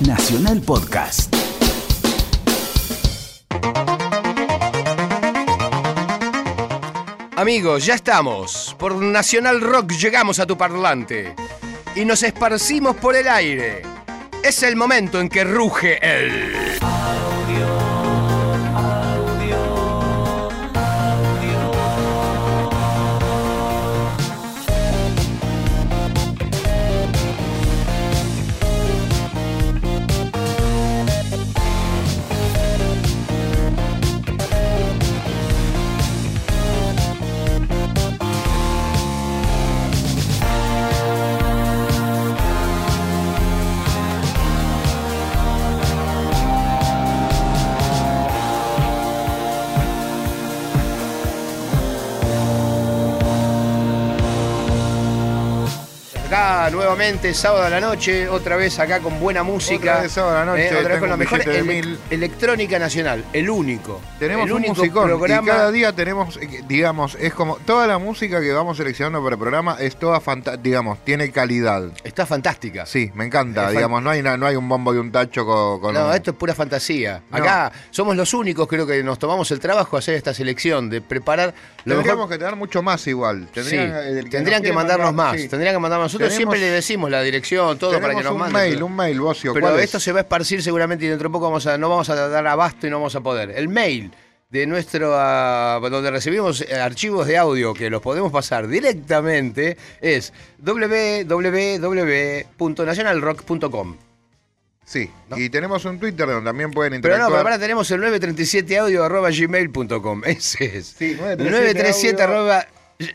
Nacional Podcast. Amigos, ya estamos. Por Nacional Rock llegamos a tu parlante y nos esparcimos por el aire. Es el momento en que ruge el... nuevamente, sábado a la noche, otra vez acá con buena música. Otra vez sábado a la noche, Eh, otra vez con la mejor ele- mil. electrónica nacional, el único. Tenemos el un único musicón programa. y cada día tenemos, eh, digamos, es como toda la música que vamos seleccionando para el programa es toda fanta- digamos, tiene calidad. Está fantástica. Sí, me encanta, Es digamos, no hay no hay un bombo y un tacho co- con, No, un- esto es pura fantasía. No. Acá somos los únicos, creo que nos tomamos el trabajo de hacer esta selección, de preparar lo Tendríamos mejor. que tener mucho más igual. Sí, Tendrían, eh, el que tendrían que mandarnos mandar- más, sí. tendrían que mandarnos nosotros. Tenemos- Siempre le decimos la dirección, todo para que nos un manden. mail, un mail, Bocio. Pero ¿cuál es? esto se va a esparcir seguramente y dentro de poco vamos a, no vamos a dar abasto y no vamos a poder. El mail de nuestro, ah, donde recibimos eh, archivos de audio que los podemos pasar directamente es www.nationalrock.com. Sí, y tenemos un Twitter donde también pueden Pero no, interactuar. pero ahora tenemos el 937audio.gmail.com. Ese es. Sí, 937 arroba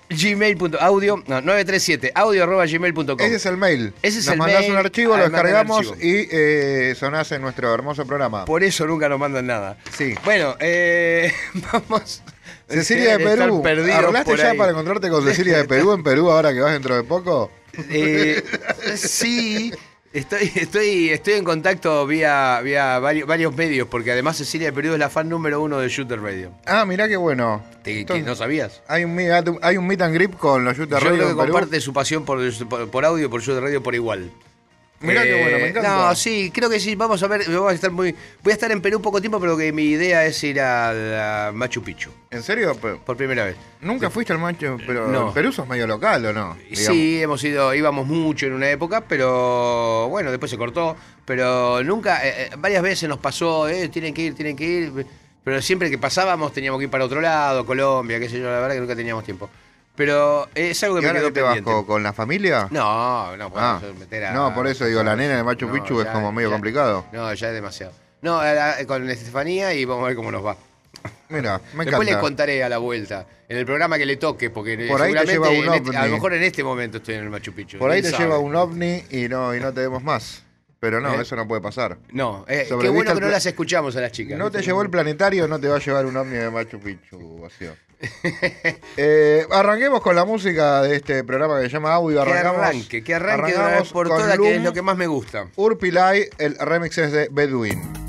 gmail.audio. Audio, no, 937 audio arroba gmail.com. Ese es el mail. Ese es nos el mandás mail, un archivo, ahí lo descargamos archivo. y eh, sonás en nuestro hermoso programa. Por eso nunca nos mandan nada. Sí. Bueno, eh, vamos. Cecilia de estar Perú. ¿Hablaste ya ahí. para encontrarte con Cecilia de Perú en Perú ahora que vas dentro de poco? Eh, sí, estoy, estoy, estoy en contacto vía, vía varios, varios medios, porque además Cecilia de Perú es la fan número uno de Shooter Radio. Ah, mirá qué bueno. ¿Te- que ¿No sabías? hay, un, hay un meet and grip con los Shooter Yo Radio creo que Perú. comparte su pasión por, por, por audio y por Shooter Radio por igual. Mirá qué bueno, me encanta. No, sí, creo que sí. Vamos a ver, vamos a estar muy. Voy a estar en Perú poco tiempo, pero que mi idea es ir a, Machu Picchu ¿En serio? Por primera vez. Nunca fuiste al macho, pero No. en Perú sos medio local, ¿o no? Digamos. Sí, hemos ido, íbamos mucho en una época, pero bueno, después se cortó. Pero nunca, eh, eh, varias veces nos pasó, eh, tienen que ir, tienen que ir. Pero siempre que pasábamos teníamos que ir para otro lado, Colombia, qué sé yo, la verdad que nunca teníamos tiempo. Pero es algo ¿Y que me ahora quedó qué te vas pendiente. con, con la familia? No, no Ah, podemos meter a. no, por eso digo, la nena de Machu No, Picchu es ya- como medio ya- complicado. No, ya es demasiado. No, a- a- con Estefanía y vamos a ver cómo nos va. Mira, me Después les contaré a la vuelta, en el programa que le toque, porque Por ahí te seguramente lleva un en este- a ovni. lo mejor en este momento estoy en el Machu Picchu. Por ahí ¿quién te sabe? lleva un ovni y no, y no te vemos más. Pero no, ¿Eh? eso no puede pasar. No, eh, qué Sobreviviste bueno al que no pla- las escuchamos a las chicas. No te llevó el planetario, no te va a llevar un ovni de Machu Picchu, vacío. Eh, arranquemos con la música de este programa que se llama Audio. Que Arrancamos, arranque, que arranque de una vez arrancamos por con todas, que es Loom, lo que más me gusta. Urpilay, el remix es de Bedouin.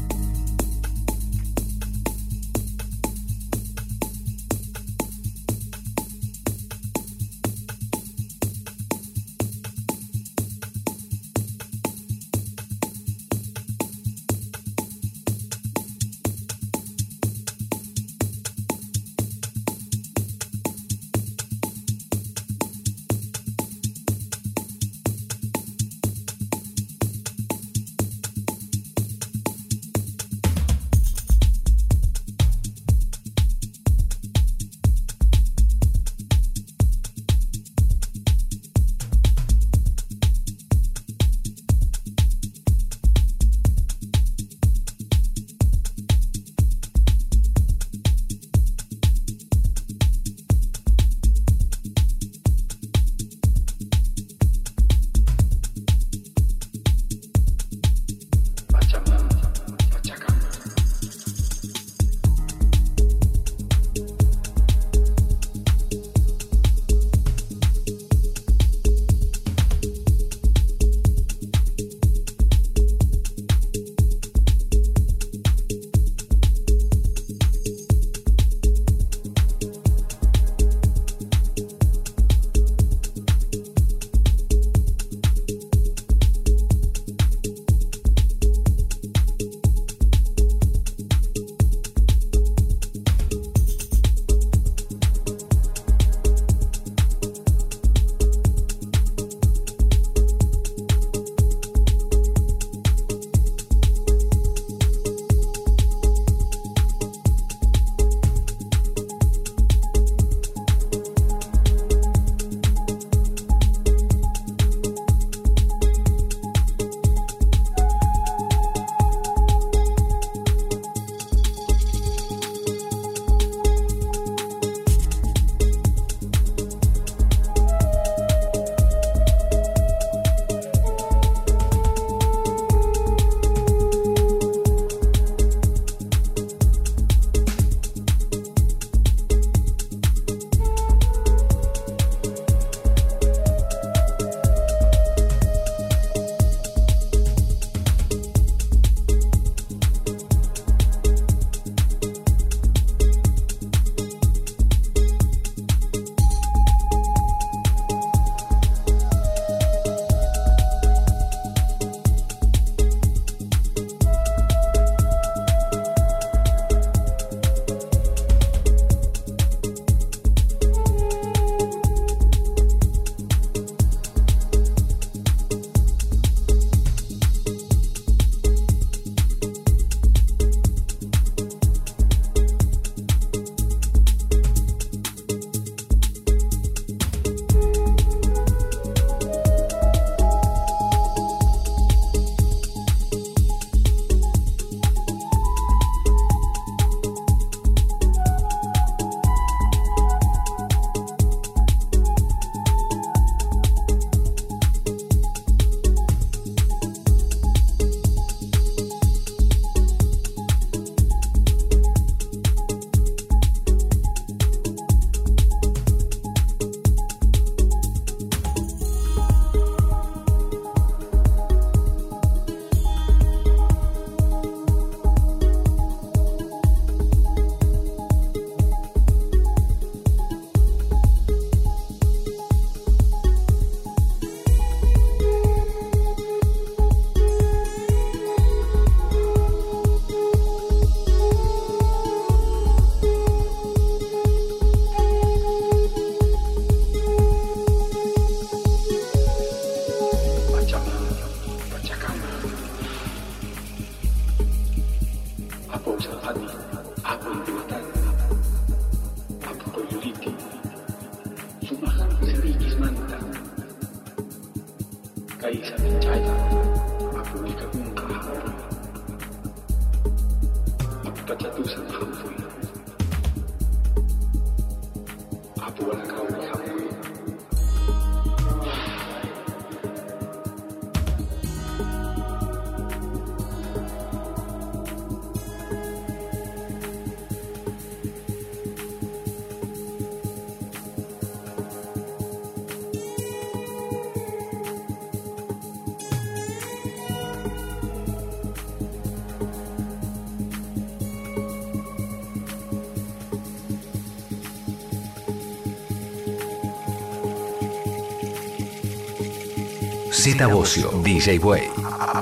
Z Bocio, DJ Way,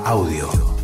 audio.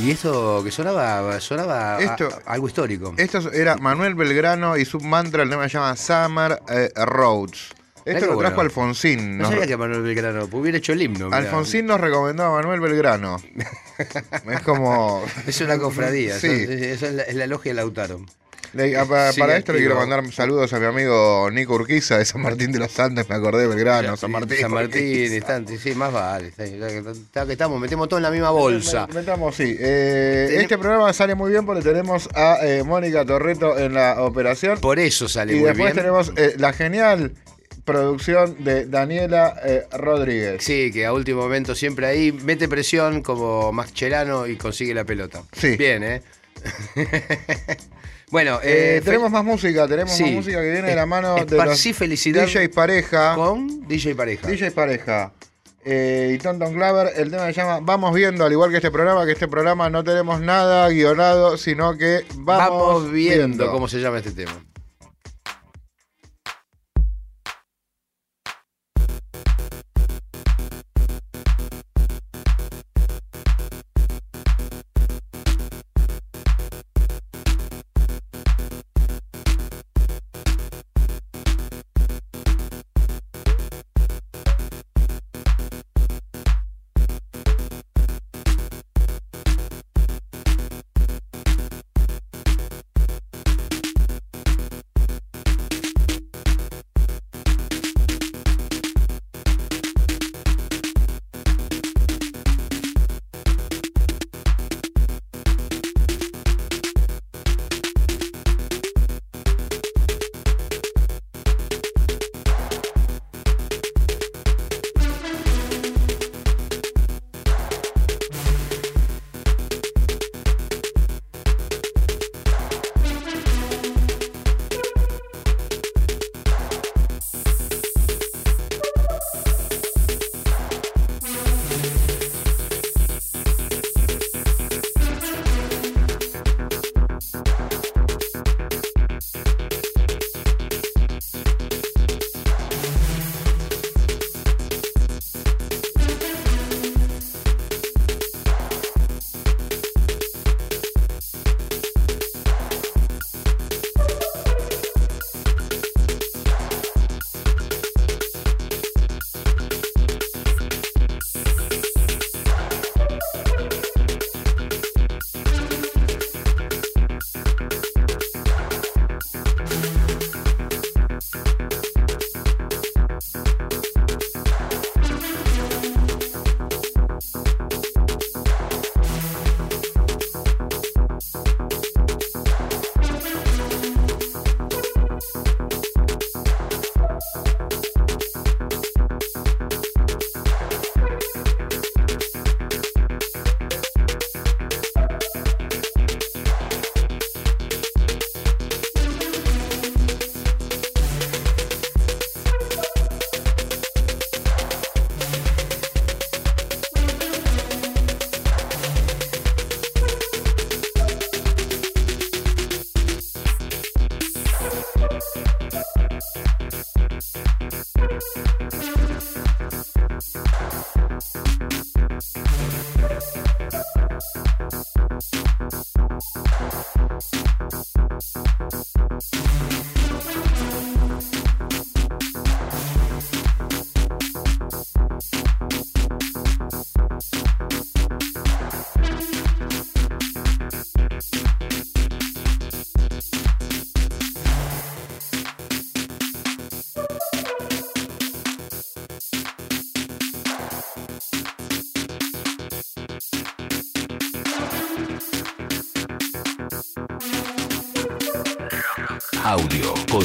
Y esto que sonaba, sonaba a- Esto- a- algo histórico. Esto era Manuel Belgrano y su mantra, el tema se llama Summer eh, Roads. Esto lo trajo bueno. Alfonsín. no sabía que Manuel Belgrano hubiera hecho el himno. mirá. Alfonsín nos recomendó a Manuel Belgrano. es como. Es una cofradía, Sí. eso- esa es la, es la logia de Lautaro. Le- a- para esto le quiero mandar saludos a mi amigo Nico Urquiza de San Martín de los Andes, me acordé de Belgrano, San Martín. San Martín, instante, sí, más vale. está- está- está que estamos, metemos todo en la misma bolsa. Metamos, sí. Eh, este programa sale muy bien porque tenemos a eh, Mónica Torreto en la operación. Por eso sale Y muy después bien. tenemos eh, la genial producción de Daniela eh, Rodríguez. Sí, que a último momento siempre ahí mete presión como Mascherano y consigue la pelota. Sí. Bien, ¿eh? bueno, Eh, eh, tenemos más música, tenemos sí. más música que viene de la mano de los felicidad DJ Pareja. con DJ Pareja. DJ Pareja eh, y Tonton Claver, el tema se llama Vamos viendo, al igual que este programa, que este programa no tenemos nada guionado, sino que vamos, Vamos viendo, cómo se llama este tema.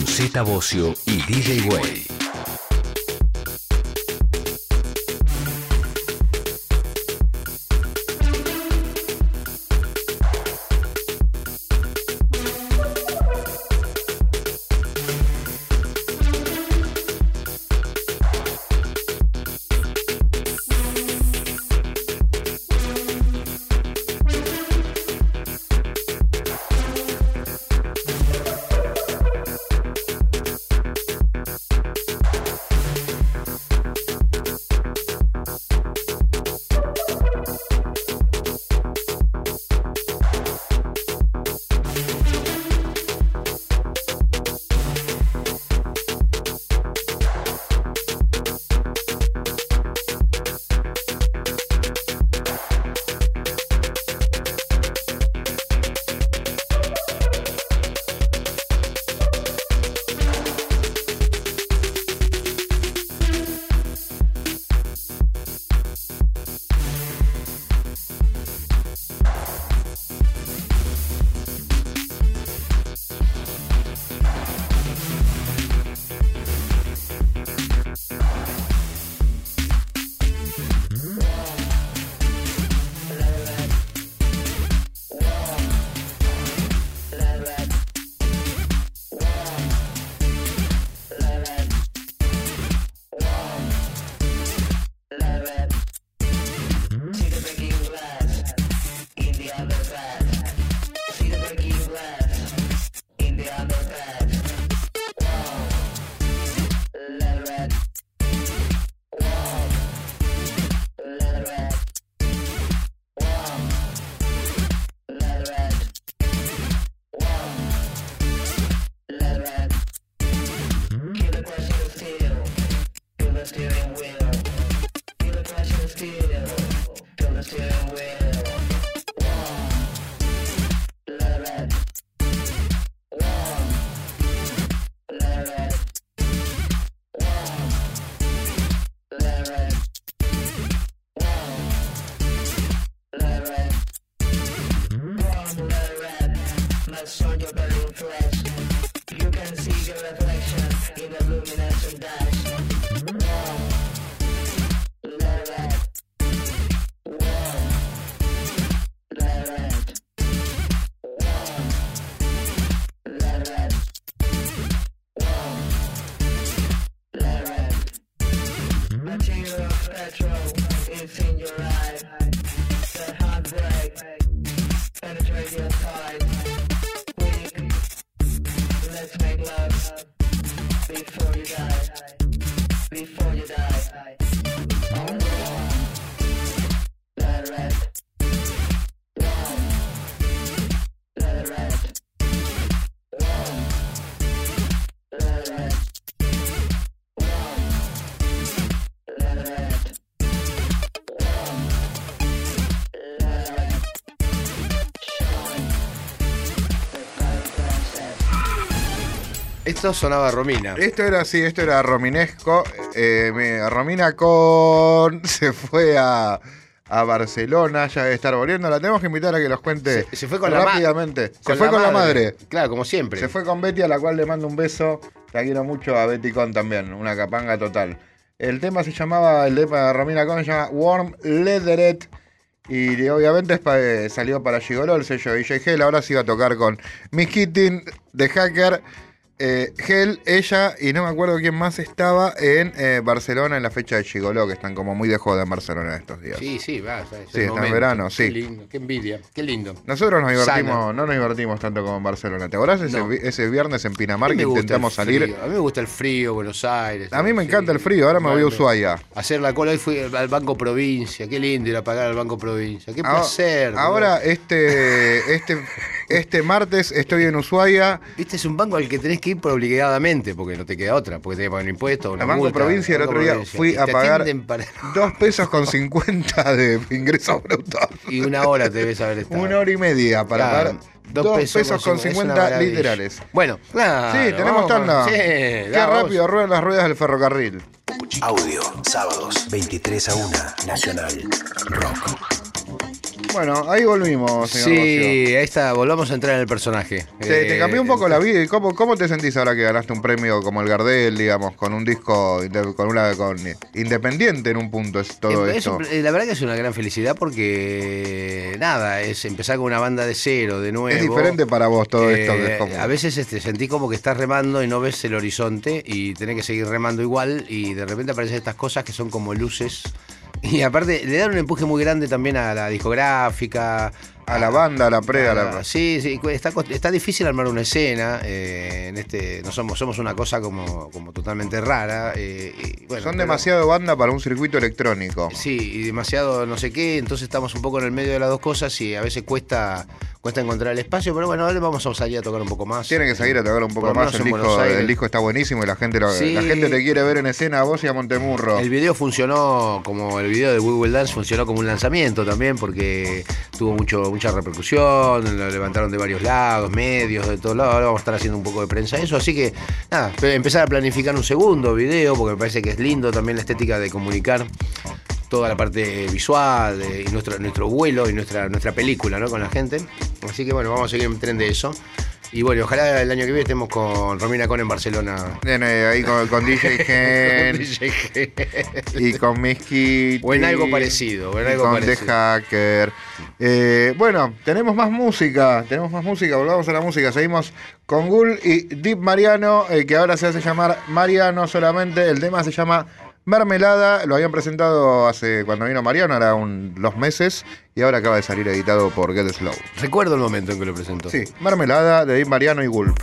Con Z Bocio y DJ Way. Esto sonaba Romina. Esto era así, esto era rominesco. Eh, me- Romina con se fue a, a Barcelona, ya debe estar volviendo. La tenemos que invitar a que los cuente Se- se fue con la ma- rápidamente. se fue con la madre. Claro, como siempre. Se fue con Betty, a la cual le mando un beso. La quiero mucho a Betty Con también, una capanga total. El tema se llamaba, el tema de Romina Con se llama Warm Leatheret. Y obviamente es pa- eh, salió para Gigolo, el sello de DJ Hell. Ahora sí va a tocar con Miss Keating, The Hacker, eh, Hell, ella y no me acuerdo quién más estaba en eh, Barcelona en la fecha de Gigolo, que están como muy de joda en Barcelona estos días. Sí, sí, va. es Sí, está en verano, Qué sí. lindo, qué envidia, qué lindo. Nosotros nos divertimos, Sana. no nos divertimos tanto como en Barcelona. ¿Te acordás ese, No. vi- ese viernes en Pinamar que intentamos salir? A mí me gusta el frío, Buenos Aires. A mí me sí. encanta el frío, ahora me voy a Ushuaia. Hacer la cola, hoy fui al Banco Provincia, qué lindo ir a pagar al Banco Provincia, qué Ahora- placer. Ahora, este, este, este martes estoy en Ushuaia. Viste, es un banco al que tenés que ir por obligadamente, porque no te queda otra, porque tenés que pagar un impuesto, una Banco multa, Provincia el otro día Provincia. fui a pagar para- dos pesos con 50 de ingreso bruto. Y una hora te debes haber estado. Una hora y media para Claro, pagar dos, pesos, con es una 50 maravilla. literales. Bueno, claro. sí, tenemos tanda. Sí, Qué vamos. rápido ruedan las ruedas del ferrocarril. Audio, sábados, 23 a 1, Nacional Rock. Bueno, ahí volvimos, señor. Sí, ahí está, volvamos a entrar en el personaje. Te, te Eh, cambió un poco la vida. ¿Y cómo, cómo te sentís ahora que ganaste un premio como el Gardel, digamos, con un disco con una con independiente en un punto es todo Eh, es esto? eh, la verdad que es una gran felicidad porque nada, es empezar con una banda de cero, de nuevo. Es diferente para vos todo esto. que Eh, es como- A veces este, sentís como que estás remando y no ves el horizonte y tenés que seguir remando igual y de repente aparecen estas cosas que son como luces. Y aparte le dan un empuje muy grande también a la discográfica. A la banda, a la pre, a la... Ah, Sí, sí, está, difícil armar una escena. eh, en este, no somos, somos una cosa como, como totalmente rara. eh, y, bueno, Son pero- demasiado banda para un circuito electrónico. Sí, y demasiado no sé qué, entonces estamos un poco en el medio de las dos cosas y a veces cuesta cuesta encontrar el espacio, pero bueno, ahora vamos a salir a tocar un poco más. Tiene que salir a tocar un poco más. El disco, el disco está buenísimo y la gente, lo- Sí. la gente te quiere ver en escena a vos y a Montemurro. El video funcionó como el video de We Will Dance funcionó como un lanzamiento también porque tuvo mucho mucha repercusión, lo levantaron de varios lados, medios, de todos lados. Ahora vamos a estar haciendo un poco de prensa eso, así que nada, pe- empezar a planificar un segundo video porque me parece que es lindo también la estética de comunicar toda la parte visual y nuestro, nuestro vuelo y nuestra, nuestra película ¿no? con la gente. Así que bueno, vamos a seguir en tren de eso. Y bueno, ojalá el año que viene estemos con Romina Con en Barcelona. Bien, eh, ahí con, con DJ Gen y con Miski. O en algo parecido, o en y algo con parecido. The Hacker. Eh, bueno, tenemos más música. Tenemos más música. Volvamos a la música. Seguimos con Gul y Deep Mariano, eh, que ahora se hace llamar Mariano solamente. El tema se llama Mermelada. Lo habían presentado hace cuando vino Mariano, ahora un, los meses. Y ahora acaba de salir editado por Get Slow. Recuerdo el momento en que lo presentó. Sí, Mermelada de Mariano y Gulp.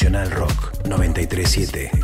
Nacional Rock 937.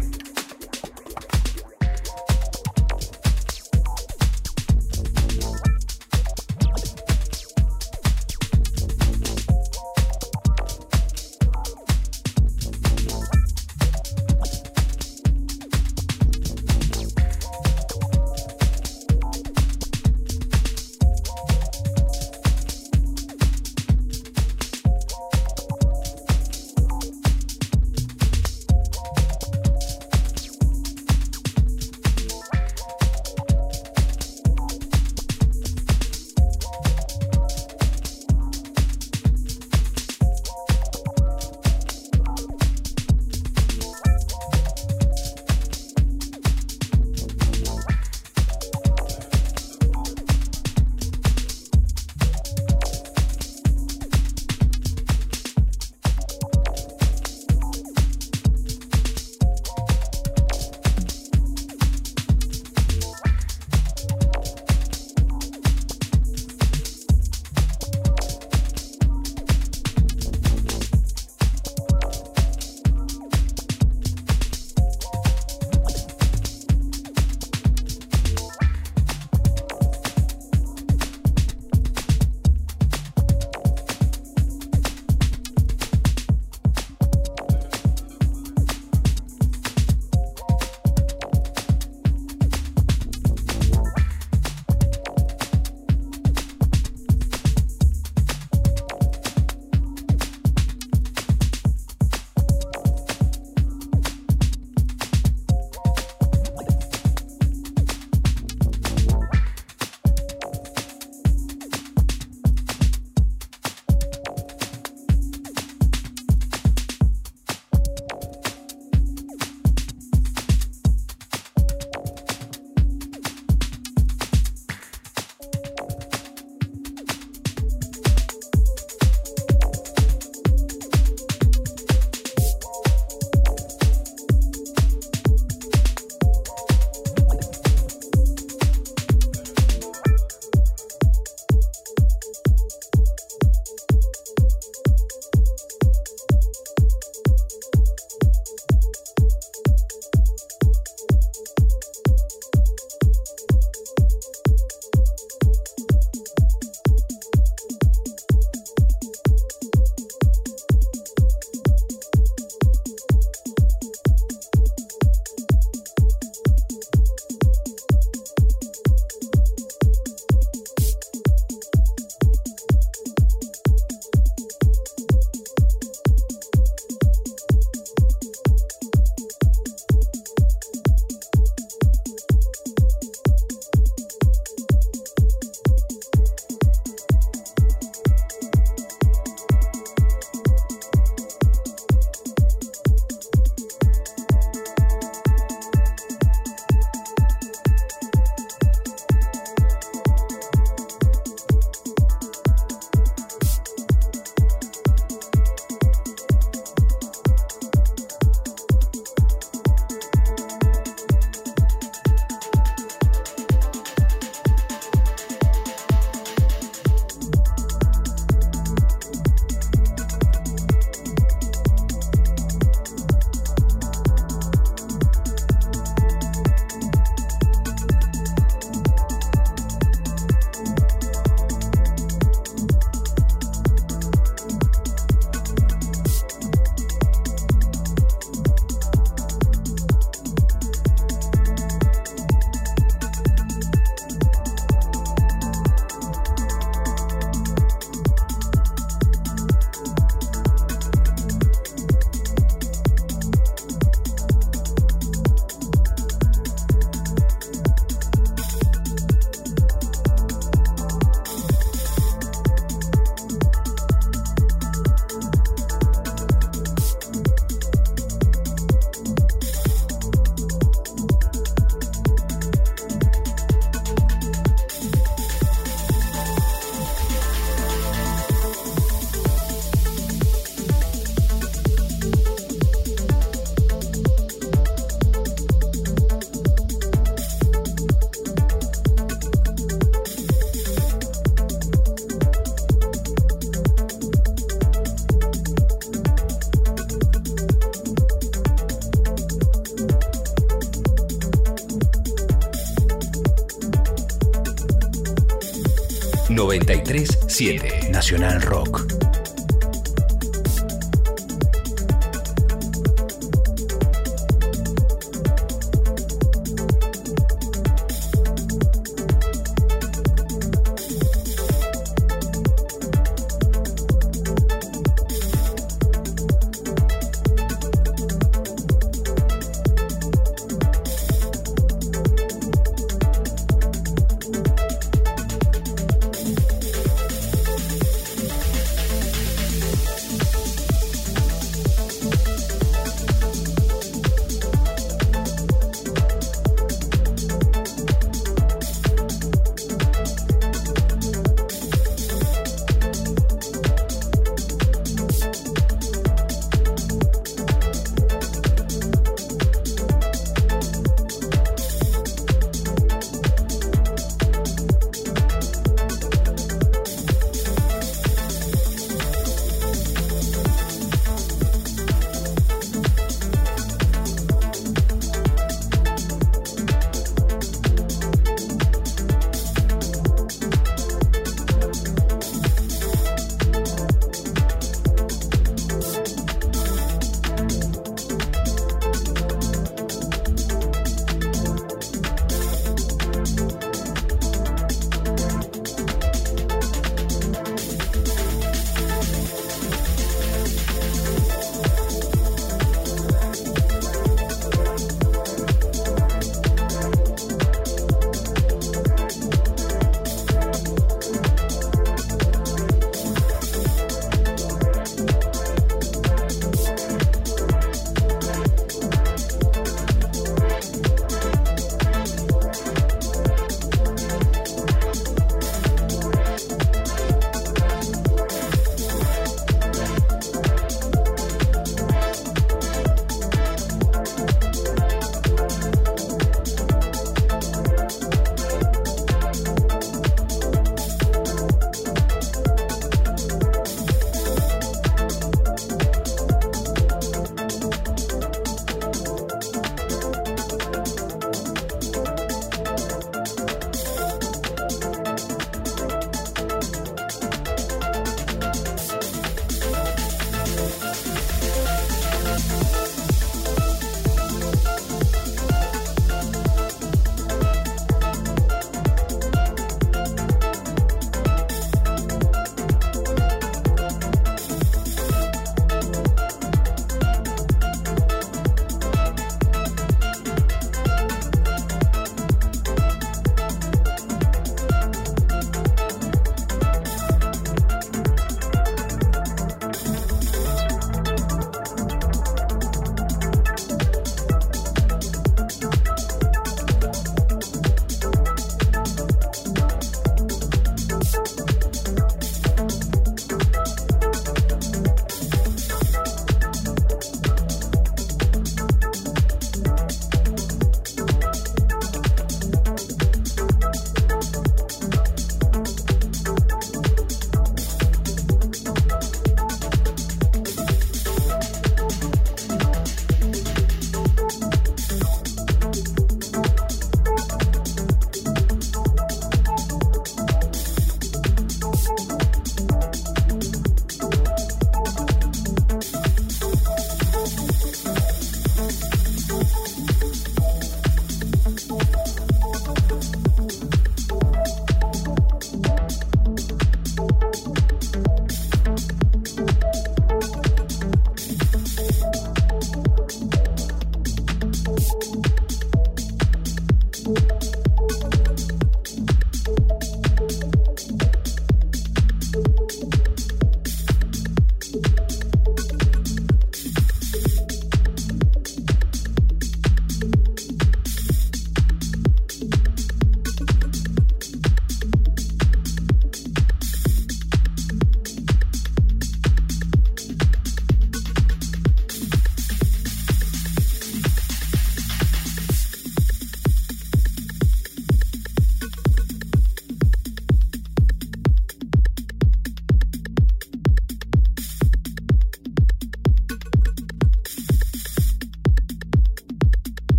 937 Nacional Rock.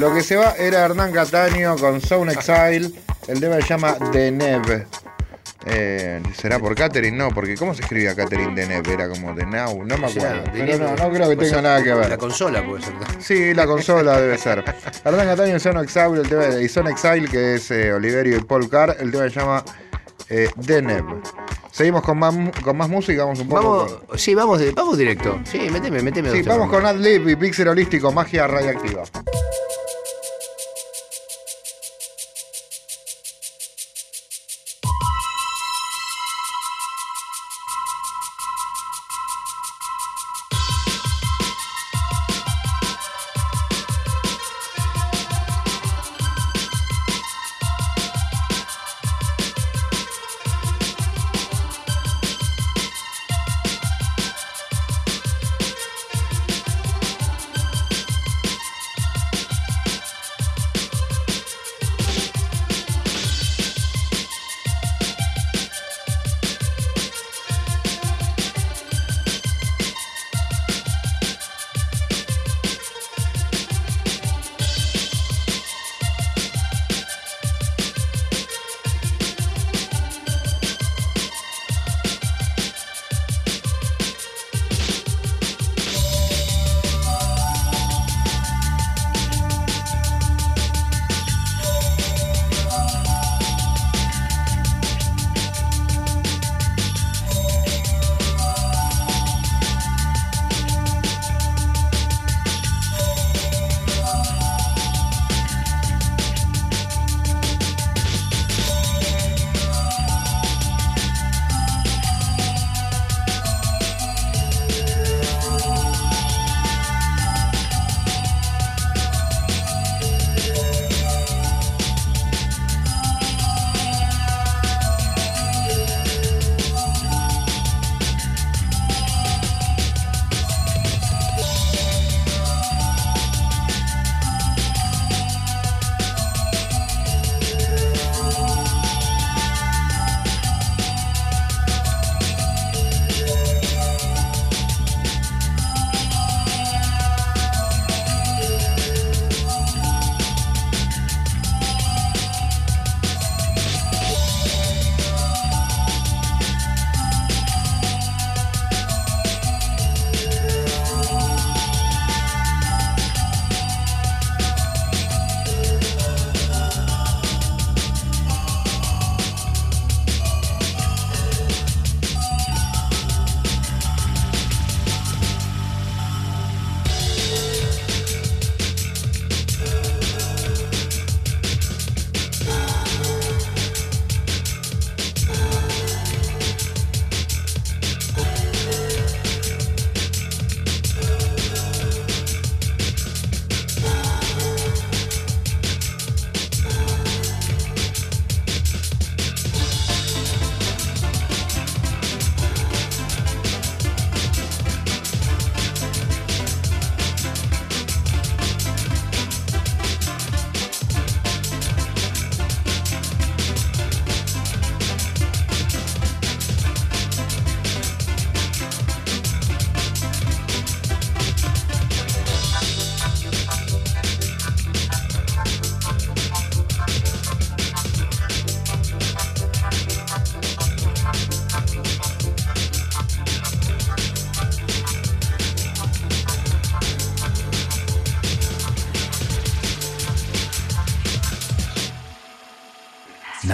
Lo que se va era Hernán Cataño con Sound Exile. El tema se llama Deneb. Eh, ¿Será por Catherine? No, porque ¿cómo se escribía Catherine Deneb? Era como de Now, no me acuerdo. de Pero no, no creo que tenga nada que ver. La consola puede ser. Sí, la consola debe ser. Hernán Cataño en Sound Exile, el tema de y Sound Exile, que es eh, Oliverio y Paul Carr. El tema se llama eh, Deneb. Seguimos con más, con más música, vamos un poco. Vamos, sí, vamos, vamos directo. Sí, méteme, méteme. Sí, vamos con Adlib y Pixel Holístico, magia radiactiva.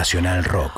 Nacional Rock.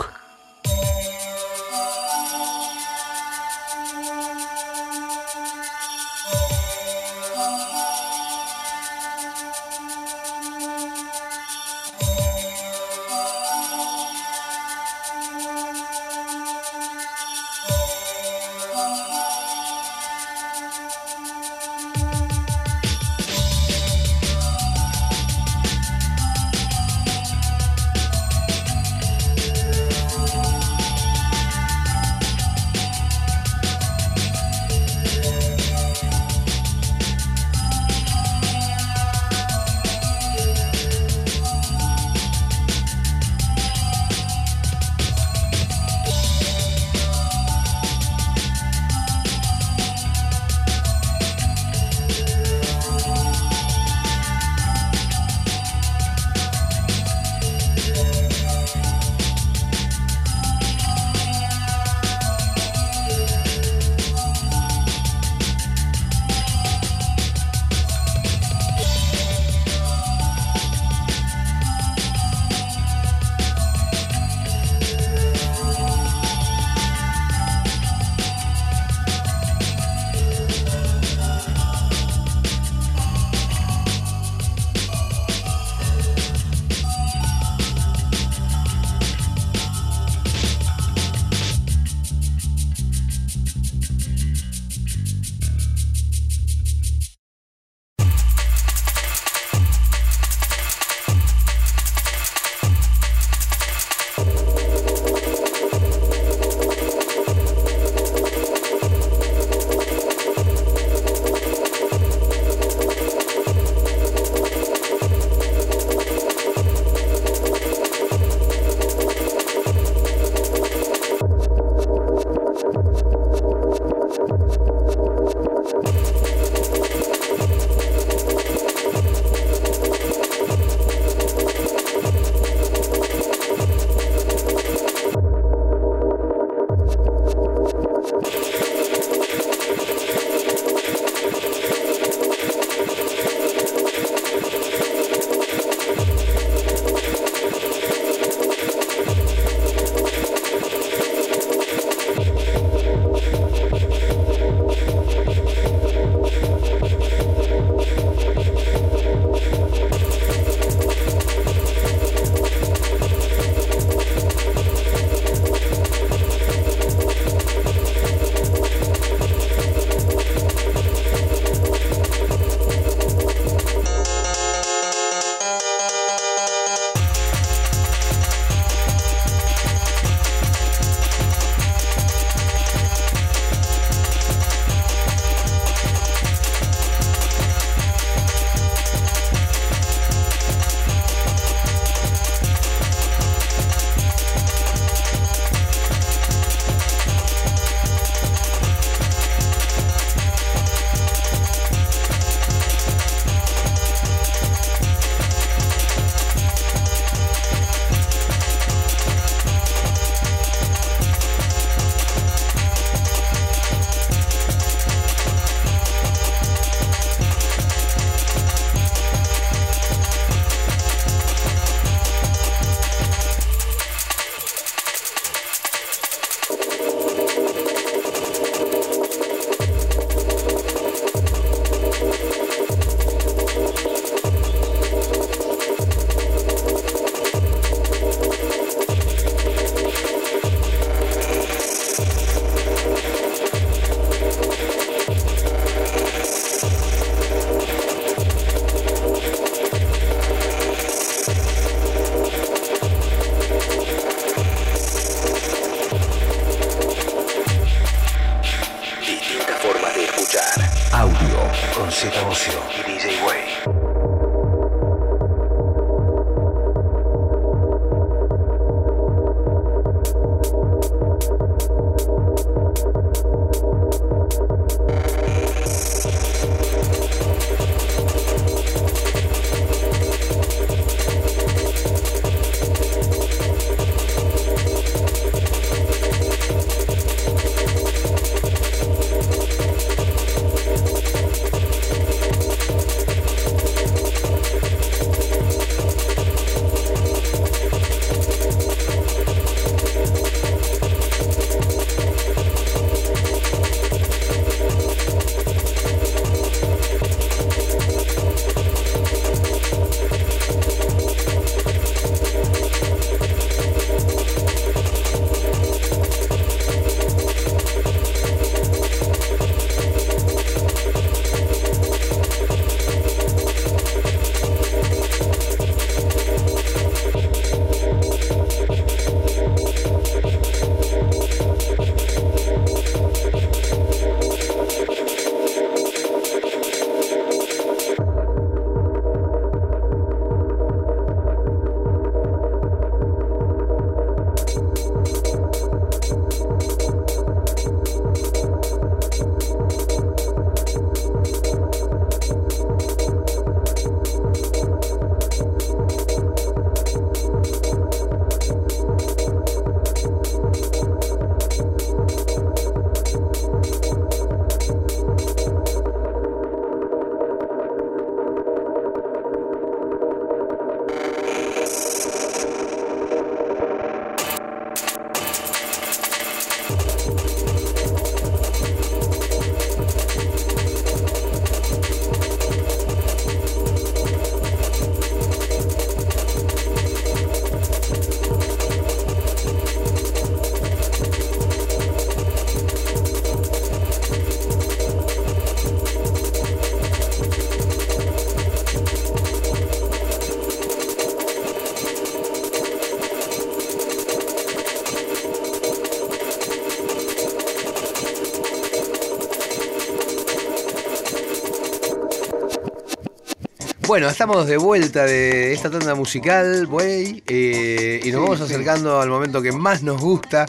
Bueno, estamos de vuelta de esta tanda musical, güey, eh, y nos Sí, vamos sí. acercando al momento que más nos gusta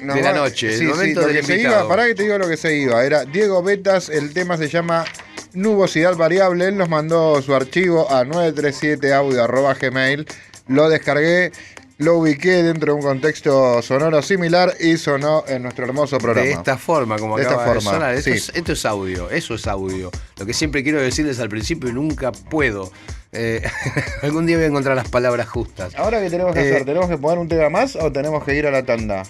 de la noche, Sí, el momento lo del que se iba, pará que te digo lo que se iba. Era Diego Betas, el tema se llama Nubosidad Variable. Él nos mandó su archivo a 937audio.gmail. Lo descargué, lo ubiqué dentro de un contexto sonoro similar y sonó en nuestro hermoso programa. de esta forma, como De esta acaba de forma, sonar. Esto, sí. es, esto es audio, eso es audio. Lo que siempre quiero decirles al principio y nunca puedo. Eh, algún día voy a encontrar las palabras justas. Ahora, ¿qué tenemos que Eh, hacer? ¿Tenemos que poner un tema más o tenemos que ir a la tanda?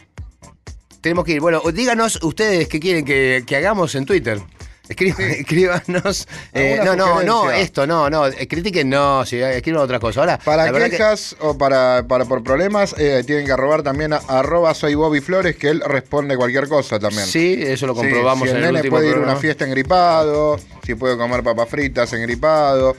Tenemos que ir. Bueno, díganos ustedes qué quieren que, que hagamos en Twitter. Escriban, escríbanos. eh, no, ¿Alguna no, no, esto, no, no. Critiquen, no, si escriban otra cosa. Ahora, Para que- quejas o para, para por problemas, eh, tienen que arrobar también a arroba soy Bobby Flores, que él responde cualquier cosa también. Sí, eso lo Sí, comprobamos si el en el nene puede ir a una fiesta engripado, si puede comer papas fritas engripado.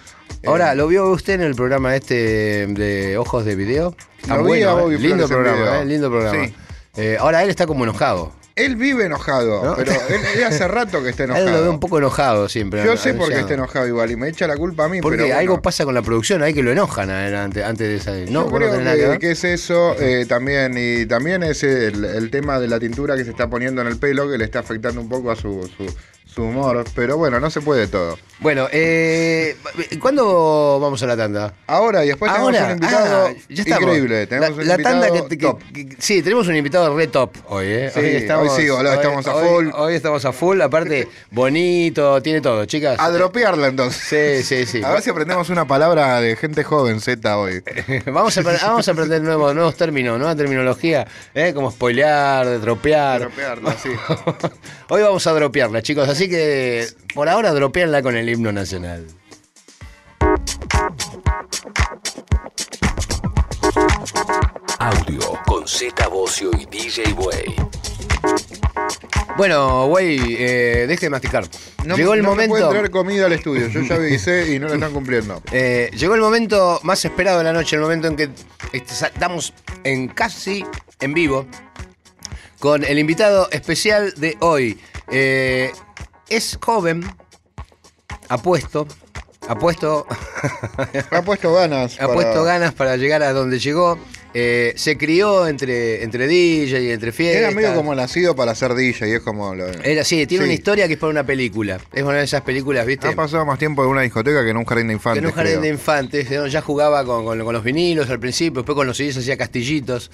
Ahora, Eh, ¿lo vio usted en el programa este de Ojos de Video? Lo vi a Bobby lindo programa, eh, lindo programa. Sí. Ahora él está como enojado. Él vive enojado, ¿No? pero él, él hace rato que está A Él lo enojado. un poco enojado siempre. Yo sé por qué está enojado igual y me echa la culpa a mí. Porque pero bueno. algo pasa con la producción, hay que lo enojan antes, antes de salir. No, Yo no creo que que, ver. que es eso eh, también. Y también es el, el tema de la tintura que se está poniendo en el pelo que le está afectando un poco a su, su, su humor. Pero bueno, no se puede todo. Bueno, eh, ¿cuándo vamos a la tanda? Ahora y después tenemos Ahora, un invitado ah, ya estamos. increíble. Tenemos la, un la invitado tanda que, que- top. que- sí, tenemos un invitado re top hoy, ¿eh? Sí, hoy sí, boludo, estamos a hoy- full. Hoy, estamos a full, aparte bonito, tiene todo, chicas. A dropearla entonces. Sí, sí, sí. A ver si aprendemos una palabra de gente joven Z hoy. vamos, a, apre- vamos a aprender nuevos, nuevos términos, nueva terminología, ¿eh? como spoilear, dropear. Dropearla, sí. Hoy vamos a dropearla, chicos, así que por ahora dropearla con el himno nacional. Audio con Z Bocio y DJ Way. Bueno, güey, eh, deje de masticar. No, llegó el no me momento. pueden traer comida al estudio. Yo ya avisé y no lo están cumpliendo. eh, llegó el momento más esperado de la noche, el momento en que est- estamos en casi en vivo con el invitado especial de hoy. Eh, es joven, apuesto, apuesto, Ha puesto ganas. ha para- puesto ganas para llegar a donde llegó. Eh, se crió entre, entre DJ y entre fiestas. Era medio como nacido para ser DJ y es como. Lo... Era, sí, tiene Sí. una historia que es para una película. Es una de esas películas, ¿viste? Ha pasado más tiempo en una discoteca que en un jardín de Que infantes. en un jardín creo. de infantes, ya jugaba con, con- con los vinilos al principio, después con los CDs hacía castillitos.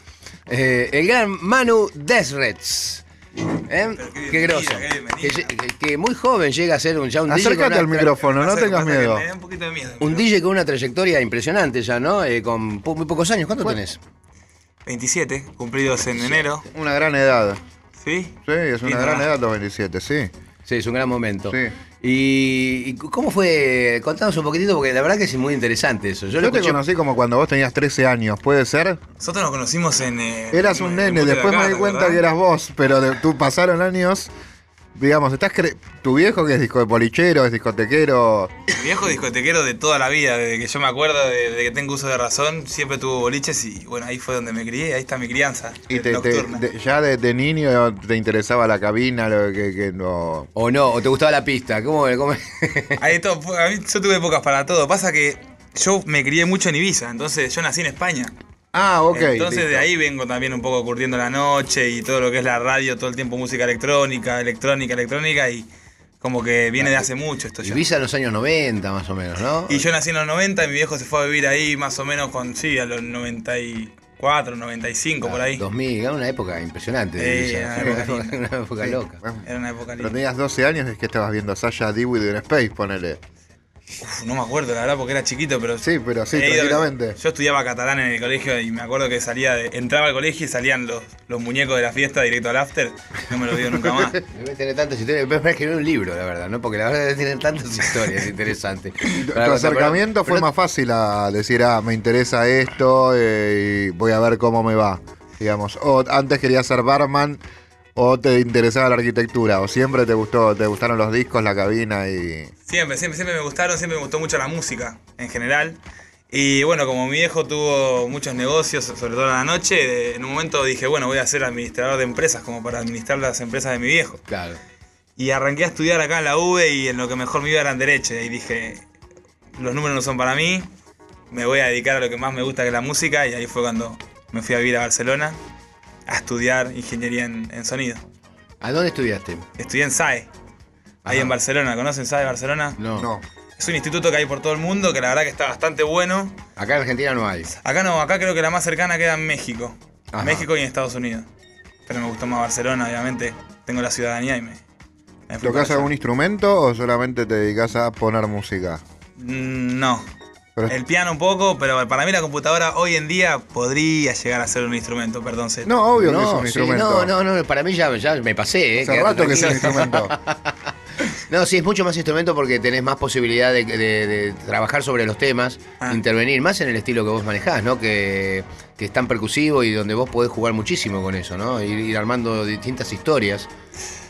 Eh, el gran Manu Desrets. ¿Eh? Qué Qué bienvenida. Que, muy joven llega a ser un, ya un DJ. con Acércate una al micrófono, no tengas miedo. Me da un poquito de miedo. Un pero- DJ con una trayectoria impresionante ya, ¿no? Eh, con po- muy pocos años. ¿Cuánto tenés? 27, cumplidos en enero. Una gran edad. ¿Sí? Sí, es una gran edad los 27, sí. Sí, es un gran momento. Sí. Y, y cómo fue? Contanos un poquitito, porque la verdad que es muy interesante eso. Yo, Yo, lo te escuché- conocí como cuando vos tenías 13 años, ¿puede ser? Nosotros nos conocimos en. eh, Eras un en- nene, en Monte de después me di ¿te cuenta que eras vos, pero de- tú pasaron años. Digamos, estás cre- tu viejo que es disco de polichero, es discotequero. Mi viejo discotequero de toda la vida, desde que yo me acuerdo, desde que tengo uso de razón, siempre tuvo boliches y bueno, ahí fue donde me crié, ahí está mi crianza. Y te, te- nocturna. de- ya de, de niño te interesaba la cabina, lo que, que no. O no, o te gustaba la pista. ¿Cómo? cómo- Ahí todo, a mí, yo tuve épocas para todo. Pasa que yo me crié mucho en Ibiza, entonces yo nací en España. Ah, ok. entonces listo. de ahí vengo también un poco curtiendo la noche y todo lo que es la radio, todo el tiempo música electrónica, electrónica, electrónica y como que viene de hace mucho esto ya. Ibiza en los años 90, más o menos, ¿no? Y yo nací en los 90 y mi viejo se fue a vivir ahí más o menos con, sí, a los 94, 95 por ahí. 2000, era una época impresionante. de Ibiza. era una época una, linda. época Sí. loca. Era una época Pero linda. tenías 12 años, es que estabas viendo Sasha Dewey en Space, ponele. Uf, no me acuerdo, la verdad, porque era chiquito, pero. Sí, pero sí, ido- tranquilamente. Yo estudiaba catalán en el colegio y me acuerdo que salía de- entraba al colegio y salían los, los muñecos de la fiesta directo al after. No me lo digo nunca más. Debe tener tantas historias. Debe escribir un libro, la verdad, ¿no? Porque la verdad debe tener tantas historias interesantes. Tu acercamiento pero- fue pero- más fácil a decir, ah, me interesa esto eh, y voy a ver cómo me va, digamos. O antes querías ser barman o te interesaba la arquitectura o siempre te gustó, te gustaron los discos, la cabina y... Siempre, siempre, siempre me gustaron, siempre me gustó mucho la música en general. Y bueno, como mi viejo tuvo muchos negocios, sobre todo en la noche, en un momento dije, bueno, voy a ser administrador de empresas, como para administrar las empresas de mi viejo. Claro. Y arranqué a estudiar acá en la UV y en lo que mejor me iba era en Derecho. Y dije, los números no son para mí, me voy a dedicar a lo que más me gusta, que es la música. Y ahí fue cuando me fui a vivir a Barcelona a estudiar ingeniería en, en sonido. ¿A dónde estudiaste? Estudié en SAE, ahí en Barcelona. ¿Conocen SAE Barcelona? No. No. Es un instituto que hay por todo el mundo, que la verdad que está bastante bueno. Acá en Argentina no hay. Acá no, acá creo que la más cercana queda en México. Ajá. México y en Estados Unidos. Pero me gustó más Barcelona, obviamente. Tengo la ciudadanía y me... me fui ¿Tocas para allá. algún instrumento o solamente te dedicas a poner música? Mm, No. Pero- El piano un poco, pero para mí la computadora hoy en día podría llegar a ser un instrumento, perdón. Zeta. No, obvio que es No, un sí, instrumento. no, no, no, para mí ya, ya me pasé, ¿eh? Hace rato que es un instrumento. No, sí, es mucho más instrumento porque tenés más posibilidad de, de- de trabajar sobre los temas, Ah. intervenir más en el estilo que vos manejás, ¿no? Que, que es tan percusivo y donde vos podés jugar muchísimo con eso, ¿no? Ir, ir armando distintas historias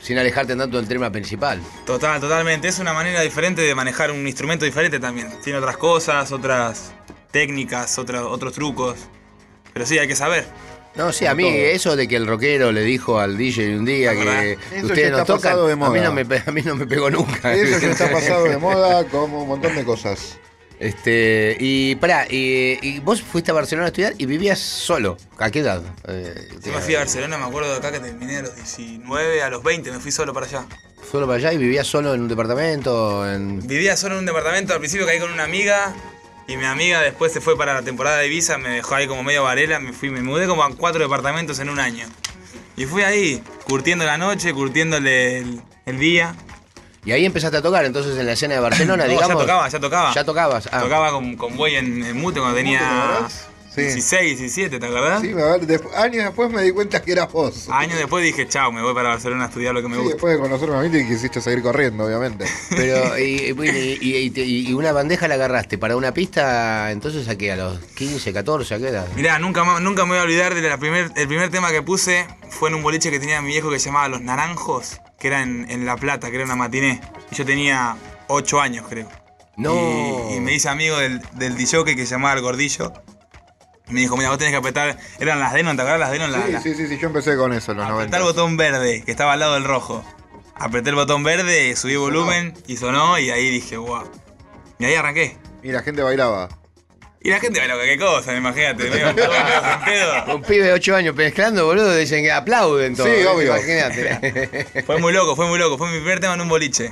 sin alejarte tanto del tema principal. Total, totalmente. Es una manera diferente de manejar un instrumento diferente también. Tiene otras cosas, otras técnicas, otra- otros trucos. Pero sí, hay que saber. No, sí, a mí todo. eso de que el rockero le dijo al DJ un día que Eso ustedes está nos tocan, pasado de a mí, moda. no me, pe- a mí no me pegó nunca. Eso ya está pasado de moda como un montón de cosas. Este, y pará, y, y vos fuiste a Barcelona a estudiar y vivías solo. ¿A qué edad? Eh, Yo me fui a Barcelona, me acuerdo de acá que terminé a los 19, a los 20 me fui solo para allá. Solo para allá y vivías solo en un departamento. En... Vivía solo en un departamento, al principio caí con una amiga y mi amiga después se fue para la temporada de Ibiza, me dejó ahí como medio varela, me fui, me mudé como a cuatro departamentos en un año. Y fui ahí, curtiendo la noche, curtiéndole el, el día. Y ahí empezaste a tocar, entonces en la escena de Barcelona, No, digamos. ya tocaba, ya tocaba. Ya tocabas. Ah. Tocaba con, con Buey en, en Mute cuando ¿te tenía? Sí. 16, 17, ¿te acordás? Sí, me va- desp- años después me di cuenta que eras vos. Años después dije, chao, me voy para Barcelona a estudiar lo que me Sí, gusta. después de conocerme a mí te quisiste seguir corriendo, obviamente. Pero, y, y- y- y- te- y una bandeja la agarraste para una pista, entonces a qué, a los 15, 14, a qué edad? Mirá, nunca, nunca me voy a olvidar de la primer, el primer tema que puse fue en un boliche que tenía mi viejo que se llamaba Los Naranjos, que era en, en La Plata, que era una matiné. Y yo tenía 8 años, creo. No. Y, y me hice amigo del, del DJ que se llamaba El Gordillo. Me dijo, mira, vos tenés que apretar. Eran las Denon, ¿te acuerdas las Denon? La- Sí, la- sí, sí, sí, yo empecé con eso en los apretar 90. el botón verde, que estaba al lado del rojo. apreté el botón verde, subí volumen y sonó y ahí dije, wow. Y ahí arranqué. Y la gente bailaba. Y la gente, bueno, qué cosa, imagínate. Un pibe de 8 años mezclando, boludo, dicen que aplauden todo. Sí, obvio. Imagínate. Fue muy loco, fue muy loco. Fue mi primer tema en un boliche.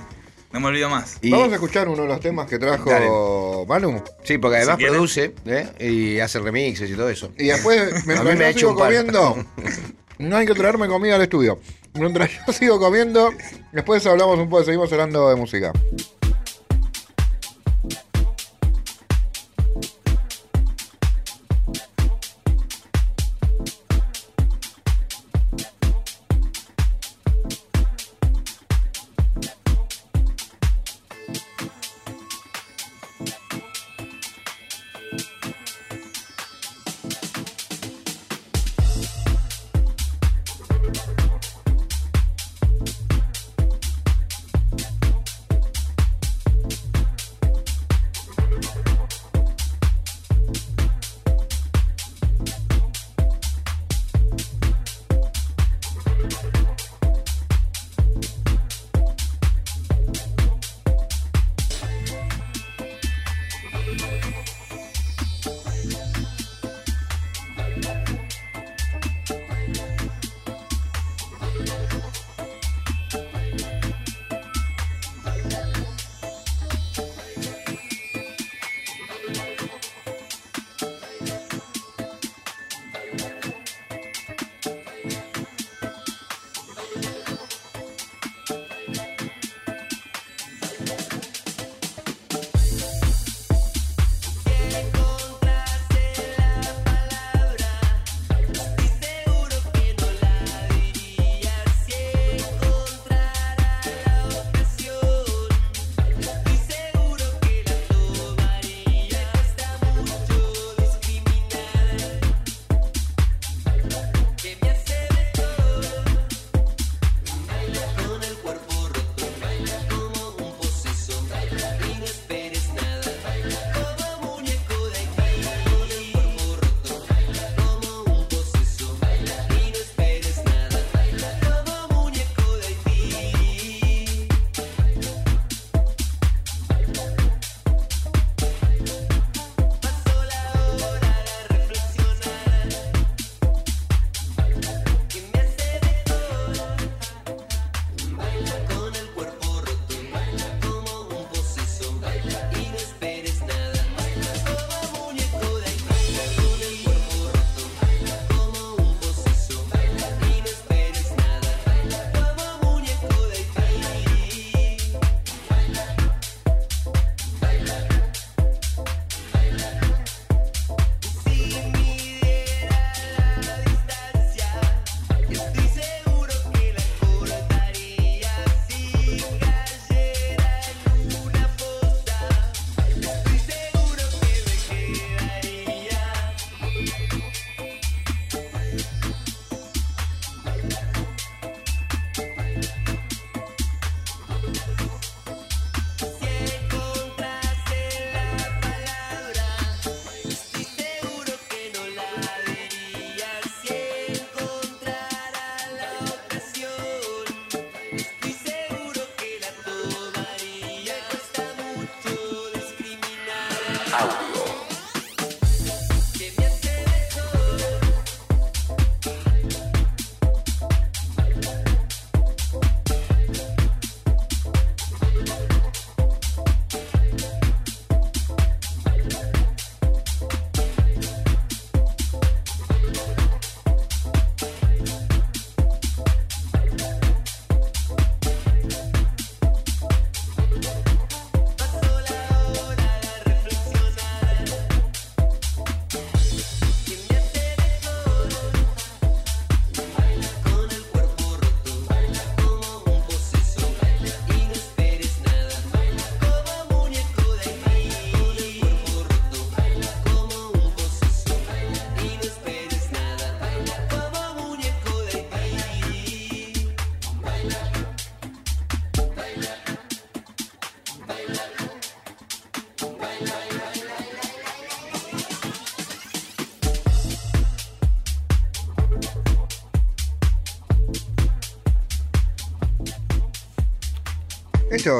No me olvido más. Y- Vamos a escuchar uno de los temas que trajo Dale. Manu. Sí, porque además Si produce ¿eh? y hace remixes y todo eso. Y después, A mí me ha yo hecho sigo un par. comiendo, no hay que traerme comida al estudio. Mientras yo sigo comiendo, después hablamos un poco, seguimos hablando de música.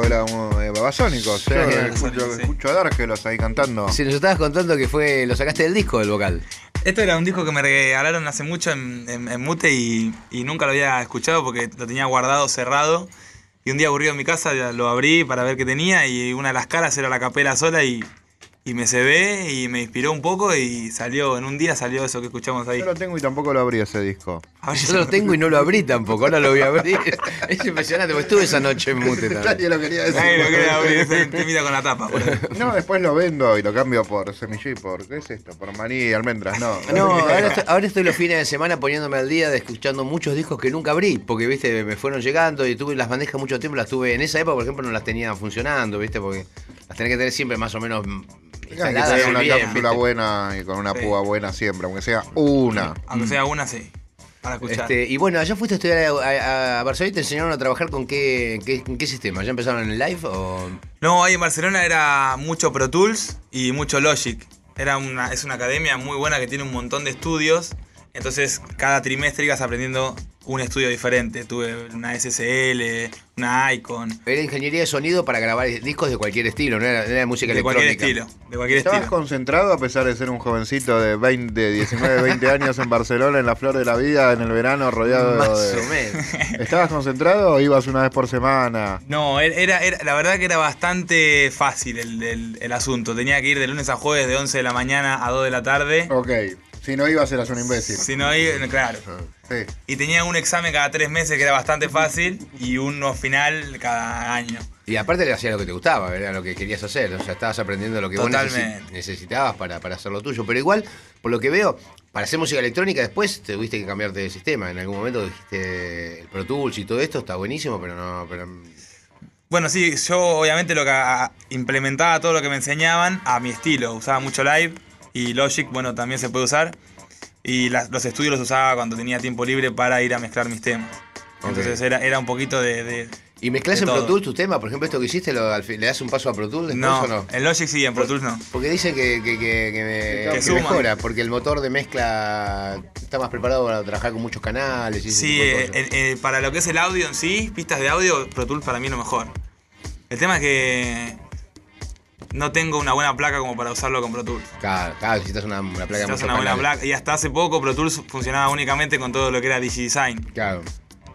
Era un eh, babasónicos. Yo Sí, escucho, sí. escucho a Dargelos ahí cantando. Si nos estabas contando que fue, lo sacaste del disco del vocal. Esto era un disco que me regalaron hace mucho en, en- en Mute y, y nunca lo había escuchado porque lo tenía guardado, cerrado. Y un día aburrido en mi casa lo abrí para ver qué tenía y una de las caras era la capela sola y, y me cebé y me inspiró un poco y salió, en un día salió eso que escuchamos ahí. Yo lo tengo y tampoco lo abrí ese disco. A ver si Yo lo tengo y no lo abrí tampoco, ahora lo voy a abrir. Es impresionante, porque estuve esa noche en mute Nadie también. lo quería decir. Nadie lo quiere abrir, ese te mira con la tapa. boludo. No, después lo vendo y lo cambio por semillí, por ¿qué es esto? Por maní y almendras, no. No, ahora estoy, ahora estoy los fines de semana poniéndome al día de escuchando muchos discos que nunca abrí, porque viste, me fueron llegando y tuve las bandejas mucho tiempo, las tuve, en esa época por ejemplo no las tenía funcionando, viste, porque las tenés que tener siempre más o menos Hay que tener una bien, cápsula ¿viste? buena y con una Sí. púa buena siempre, aunque sea una. Aunque sea una, sí. Para escuchar. Este, y bueno, allá fuiste a estudiar a, a- a Barcelona y te enseñaron a trabajar con qué, qué, en qué sistema, ¿ya empezaron en el live o...? No, ahí en Barcelona era mucho Pro Tools y mucho Logic. Era una, es una academia muy buena que tiene un montón de estudios. Entonces, cada trimestre ibas aprendiendo un estudio diferente. Tuve una SSL, una Icon, Era ingeniería de sonido para grabar discos de cualquier estilo, no era, era música de cualquier estilo. De cualquier ¿Estabas estilo. concentrado a pesar de ser un jovencito de 20, de 19, 20 años en Barcelona, en la flor de la vida, en el verano, rodeado Más de... o menos. ¿Estabas concentrado o ibas una vez por semana? No, era, era- la verdad que era bastante fácil el, el- el asunto. Tenía que ir de lunes a jueves de 11 de la mañana a 2 de la tarde. Ok, si no ibas eras un imbécil. Si no, iba- claro. Sí. Y tenía un examen cada tres meses que era bastante fácil y uno final cada año. Y aparte le hacías lo que te gustaba, era lo que querías hacer. O sea, estabas aprendiendo lo que vos Totalmente. necesitabas para, para hacer lo tuyo. Pero igual, por lo que veo, para hacer música electrónica después te tuviste que cambiarte de sistema. En algún momento dijiste el Pro Tools y todo esto está buenísimo, pero no. Pero, Bueno, sí, yo obviamente lo que implementaba todo lo que me enseñaban a mi estilo. Usaba mucho Live y Logic, bueno, también se puede usar. Y las- los estudios los usaba cuando tenía tiempo libre para ir a mezclar mis temas. Entonces era, era un poquito de... de- ¿Y mezclas en Pro. Tools tus temas? Por ejemplo, esto que hiciste, lo- ¿le das un paso a Pro Tools después No, o no? en Logic sí, en Pro Tools no. Porque dicen que, que, que- que me- Que que suma. mejora, porque el motor de mezcla está más preparado para trabajar con muchos canales y Sí, eh, eh, eh, para lo que es el audio en sí, pistas de audio, Pro Tools para mí es lo mejor. El tema es que no tengo una buena placa como para usarlo con Pro Tools. Claro, claro, necesitas una, una placa Necesitas una buena placa. Y hasta hace poco Pro Tools funcionaba únicamente con todo lo que era DigiDesign. Claro.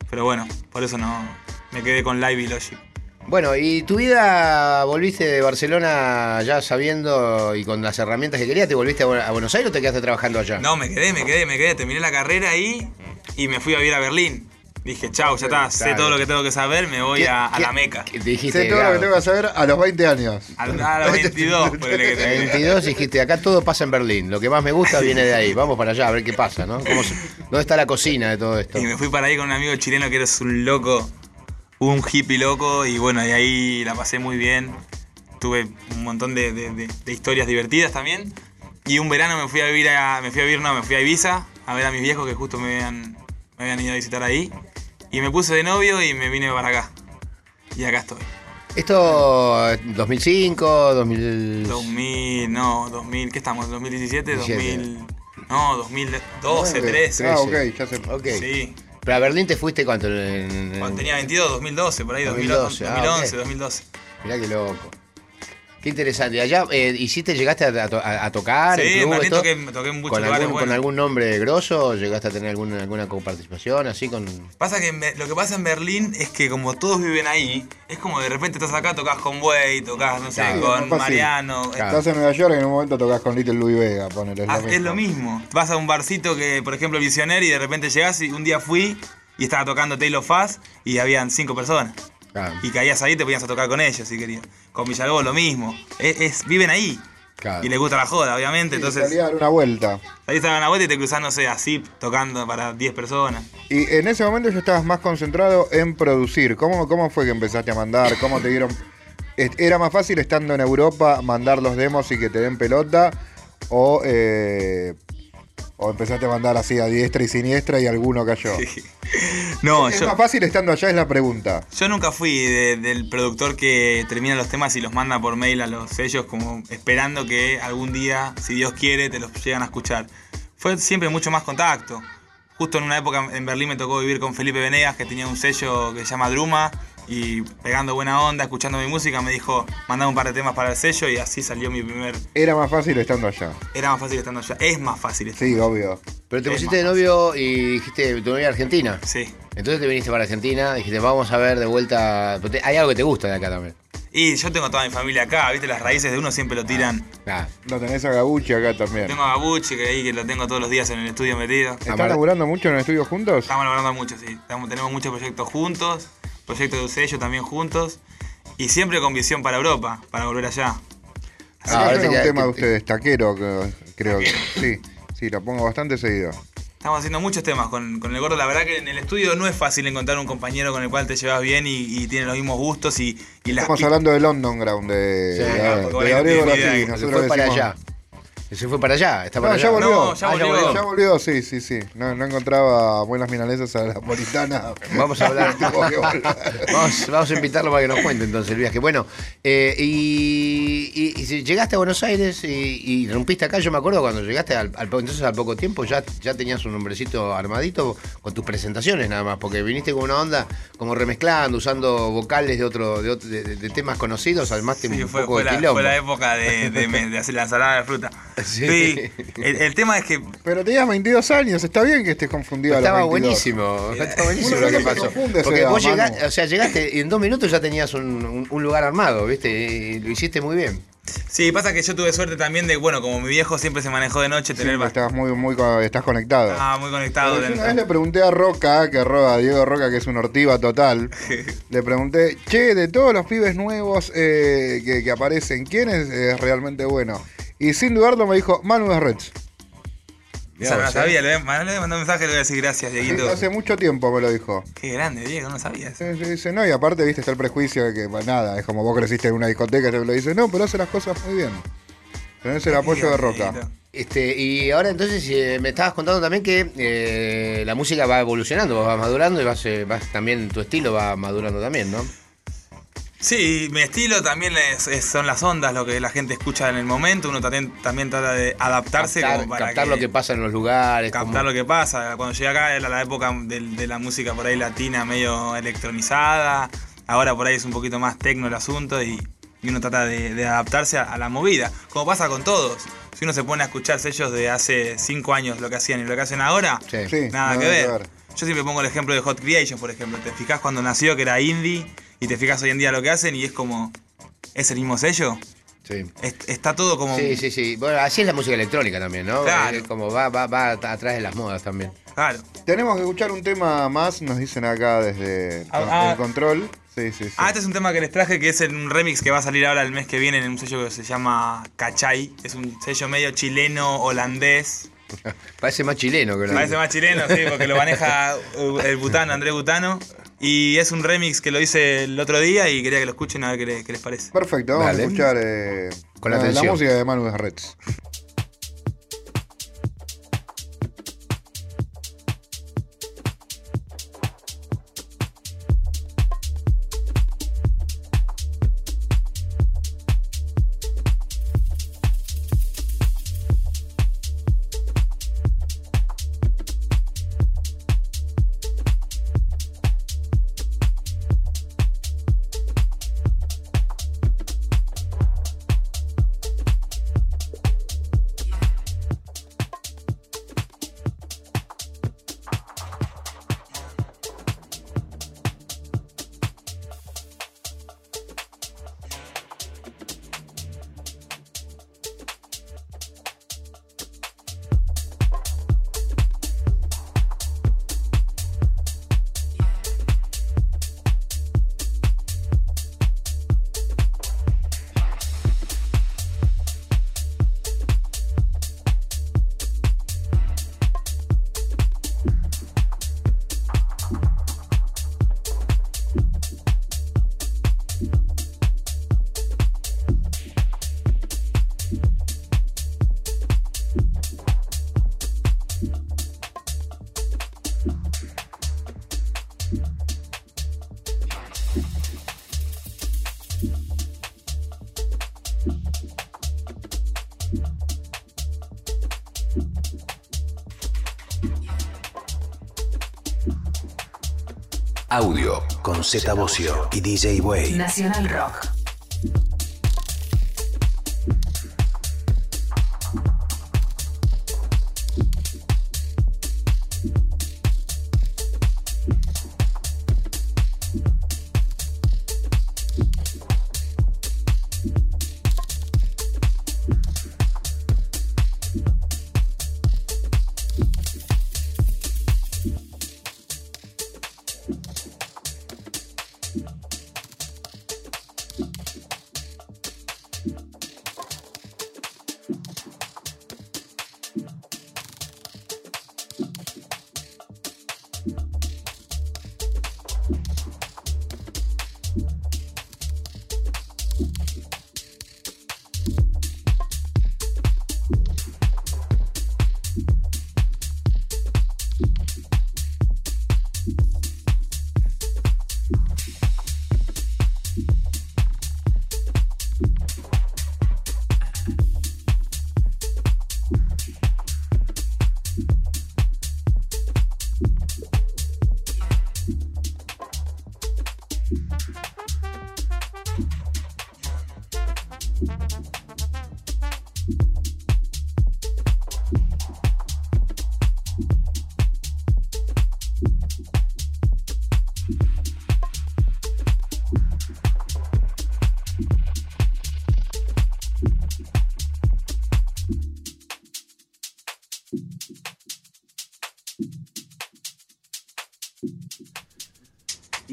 Pero bueno, por eso no me quedé con Live y Logic. Bueno, y tu vida volviste de Barcelona ya sabiendo y con las herramientas que querías, ¿te volviste a Buenos Aires o te quedaste trabajando allá? No, me quedé, me quedé, me quedé. Terminé la carrera ahí y me fui a vivir a Berlín. Dije, chau, ya está, sé todo lo que tengo que saber, me voy ¿Qué- a, la Meca. qué- Te dijiste, Sé todo lo claro, que tengo que saber a los 20 años. A, a los 22, ponele que terminé. 22 dijiste, acá todo pasa en Berlín, lo que más me gusta viene de ahí, vamos para allá a ver qué pasa, ¿no? ¿Cómo se- ¿Dónde está la cocina de todo esto? Y me fui para ahí con un amigo chileno que eres un loco, un hippie loco, y bueno, y ahí la pasé muy bien. Tuve un montón de, de- de- de historias divertidas también. Y un verano me fui a vivir a. Me fui a vivir, no, me fui a Ibiza a ver a mis viejos que justo me habían, me habían ido a visitar ahí. Y me puse de novio y me vine para acá. Y acá estoy. Esto, 2005, 2000... 2000, no, 2000, ¿qué estamos? ¿2017? 17. 2000. No, 2012, Nueve. 13. Ah, 13. ok, ya sé. Ok. Sí. Pero a Berlín te fuiste cuánto? En- en- Cuando tenía 22, 2012, por ahí, 2012, 2011, ah, 2011, ok. 2012. Mirá qué loco. Qué interesante. Allá, eh, ¿hiciste, llegaste a, a to- a- a tocar? Sí, en toqué, toqué en muchos ¿Con lugares algún, ¿Con algún nombre grosso? ¿Llegaste a tener alguna, alguna coparticipación así con...? Pasa que lo que pasa en Berlín es que como todos viven ahí, es como de repente estás acá, tocas con Way, tocas, no sé, Claro, con. Mariano. Claro. Estás en Nueva York y en un momento tocas con Little Louis Vega, ponele. Es, Ah, lo es lo mismo. Vas a un barcito que, por ejemplo, Visionaire y de repente llegás y un día fui y estaba tocando Taylor Fast y habían cinco personas. Claro, Y caías ahí y te podías a tocar con ellos si querías. Con Villalobos lo mismo. Es, es- viven ahí. claro. Y les gusta la joda, obviamente. Entonces, Entonces, salí a dar una vuelta. ahí estaban a la vuelta y te cruzás, no sé, así, tocando para 10 personas. Y en ese momento ya estabas más concentrado en producir. ¿Cómo, cómo fue que empezaste a mandar? ¿Cómo te dieron? ¿Era más fácil estando en Europa mandar los demos y que te den pelota? ¿O, eh, o empezaste a mandar así a diestra y siniestra y alguno cayó? No, ¿Es yo, más fácil estando allá? Es la pregunta. yo nunca fui de- del productor que termina los temas y los manda por mail a los sellos como esperando que algún día, si Dios quiere, te los llegan a escuchar. Fue siempre mucho más contacto. Justo en una época en Berlín me tocó vivir con Felipe Venegas, que tenía un sello que se llama Druma, Y pegando buena onda, escuchando mi música, me dijo, mandame un par de temas para el sello y así salió mi primer... Era más fácil estando allá. Era más fácil estando allá. Es más fácil estando Sí, obvio. Pero te Es pusiste de novio y dijiste, tu novia Argentina. Sí. Entonces te viniste para Argentina, dijiste, vamos a ver de vuelta. Hay algo que te gusta de acá también. Y yo tengo toda mi familia acá, viste, las raíces de uno siempre lo tiran. Ah, Lo tenés a Gabuchi acá también. Tengo a Babuchi, que ahí que lo tengo todos los días en el estudio metido. ¿Están laburando mucho en el estudio juntos? Estamos laburando mucho, sí. Estamos- tenemos muchos proyectos juntos, proyectos de sello también juntos. Y siempre con visión para Europa, para volver allá. Ah, te un tema de te- ustedes, taquero, que- creo que. Sí, sí, lo pongo bastante seguido. Estamos haciendo muchos temas con, con el gordo. La verdad que en el estudio no es fácil encontrar un compañero con el cual te llevas bien y, y tiene los mismos gustos y, y las Estamos hablando de London Ground, de, Sí, de- no, de nosotros fue para allá. Se fue para allá, está para No, allá. ya volvió. No, ya Ah, volvió. Ya volvió, sí, sí, sí. No, no encontraba buenas milanesas a la napolitana. Vamos a hablar. Vamos, vamos a invitarlo para que nos cuente entonces el viaje. Bueno, eh, y, y- llegaste a Buenos Aires y, y rompiste acá, yo me acuerdo cuando llegaste al, entonces al poco tiempo ya, ya tenías un nombrecito armadito con tus presentaciones nada más, porque viniste con una onda como remezclando, usando vocales de otro, de, otro- de- de- temas conocidos, además te Sí, un fue, poco fue de la, quilombo. fue la época de, de hacer la ensalada de fruta. Sí. Sí. El, el tema es que Pero tenías 22 años, está bien que estés confundido a los Estaba 22. buenísimo, estaba buenísimo lo que pasó. Porque vos llegaste, o sea, llegaste y en dos minutos ya tenías un, un- un lugar armado, ¿viste? Y lo hiciste muy bien. Sí, pasa que yo tuve suerte también de, bueno, como mi viejo siempre se manejó de noche, Sí, tener estás muy, muy, co- estás conectado. Estaba muy conectado. Pero yo una vez le pregunté a Roca, que Roca, a Diego Roca, que es un ortiva total, le pregunté, che, de todos los pibes nuevos eh, que, que aparecen, ¿quién es realmente bueno? Y sin dudarlo me dijo, Manu de Reds. Esa no sabía, le voy a le voy a mandar un mensaje y le voy a decir gracias, Dieguito. Hace mucho tiempo me lo dijo. Qué grande, Diego, no sabías. Sí, sí, Dice, no, y aparte, viste, está el prejuicio de que, pues, nada, es como vos creciste en una discoteca y te lo dice, no, pero hace las cosas muy bien. Tenés el apoyo de Roca. Este, y ahora entonces eh, me estabas contando también que eh, la música va evolucionando, va madurando y vas, eh, vas- también tu estilo va madurando también, ¿no? Sí, mi estilo también es- es- son las ondas, lo que la gente escucha en el momento. Uno también, también trata de adaptarse captar como para captar lo que pasa en los lugares. captar como- lo que pasa. Cuando llegué acá era la época de, de la música por ahí latina medio electronizada. Ahora por ahí es un poquito más tecno el asunto y, y uno trata de, de adaptarse a, a la movida. Como pasa con todos. Si uno se pone a escuchar sellos de hace 5 años lo que hacían y lo que hacen ahora, Sí. Sí, nada que ver. Yo siempre pongo el ejemplo de Hot Creation, por ejemplo. Te fijas cuando nació que era indie y te fijas hoy en día lo que hacen y es como... ¿Es el mismo sello? Sí. Es- está todo como... Sí, sí, sí. Bueno, así es la música electrónica también, ¿no? Claro. Eh, como va, va, va atrás de las modas también. Claro. Tenemos que escuchar un tema más, nos dicen acá desde Ah, ah. el control. Sí, sí, sí. Ah, este es un tema que les traje que es en un remix que va a salir ahora el mes que viene en un sello que se llama Cachay. Es un sello medio chileno, holandés. Parece más chileno que lo Parece más chileno, sí, porque lo maneja el Butano, Andrés Butano. Y es un remix que lo hice el otro día y quería que lo escuchen a ver qué, le- qué les parece. Perfecto, vamos Dale. a escuchar eh, Con la, la música de Manu Reds. Z Bocio y DJ Way. Nacional Rock.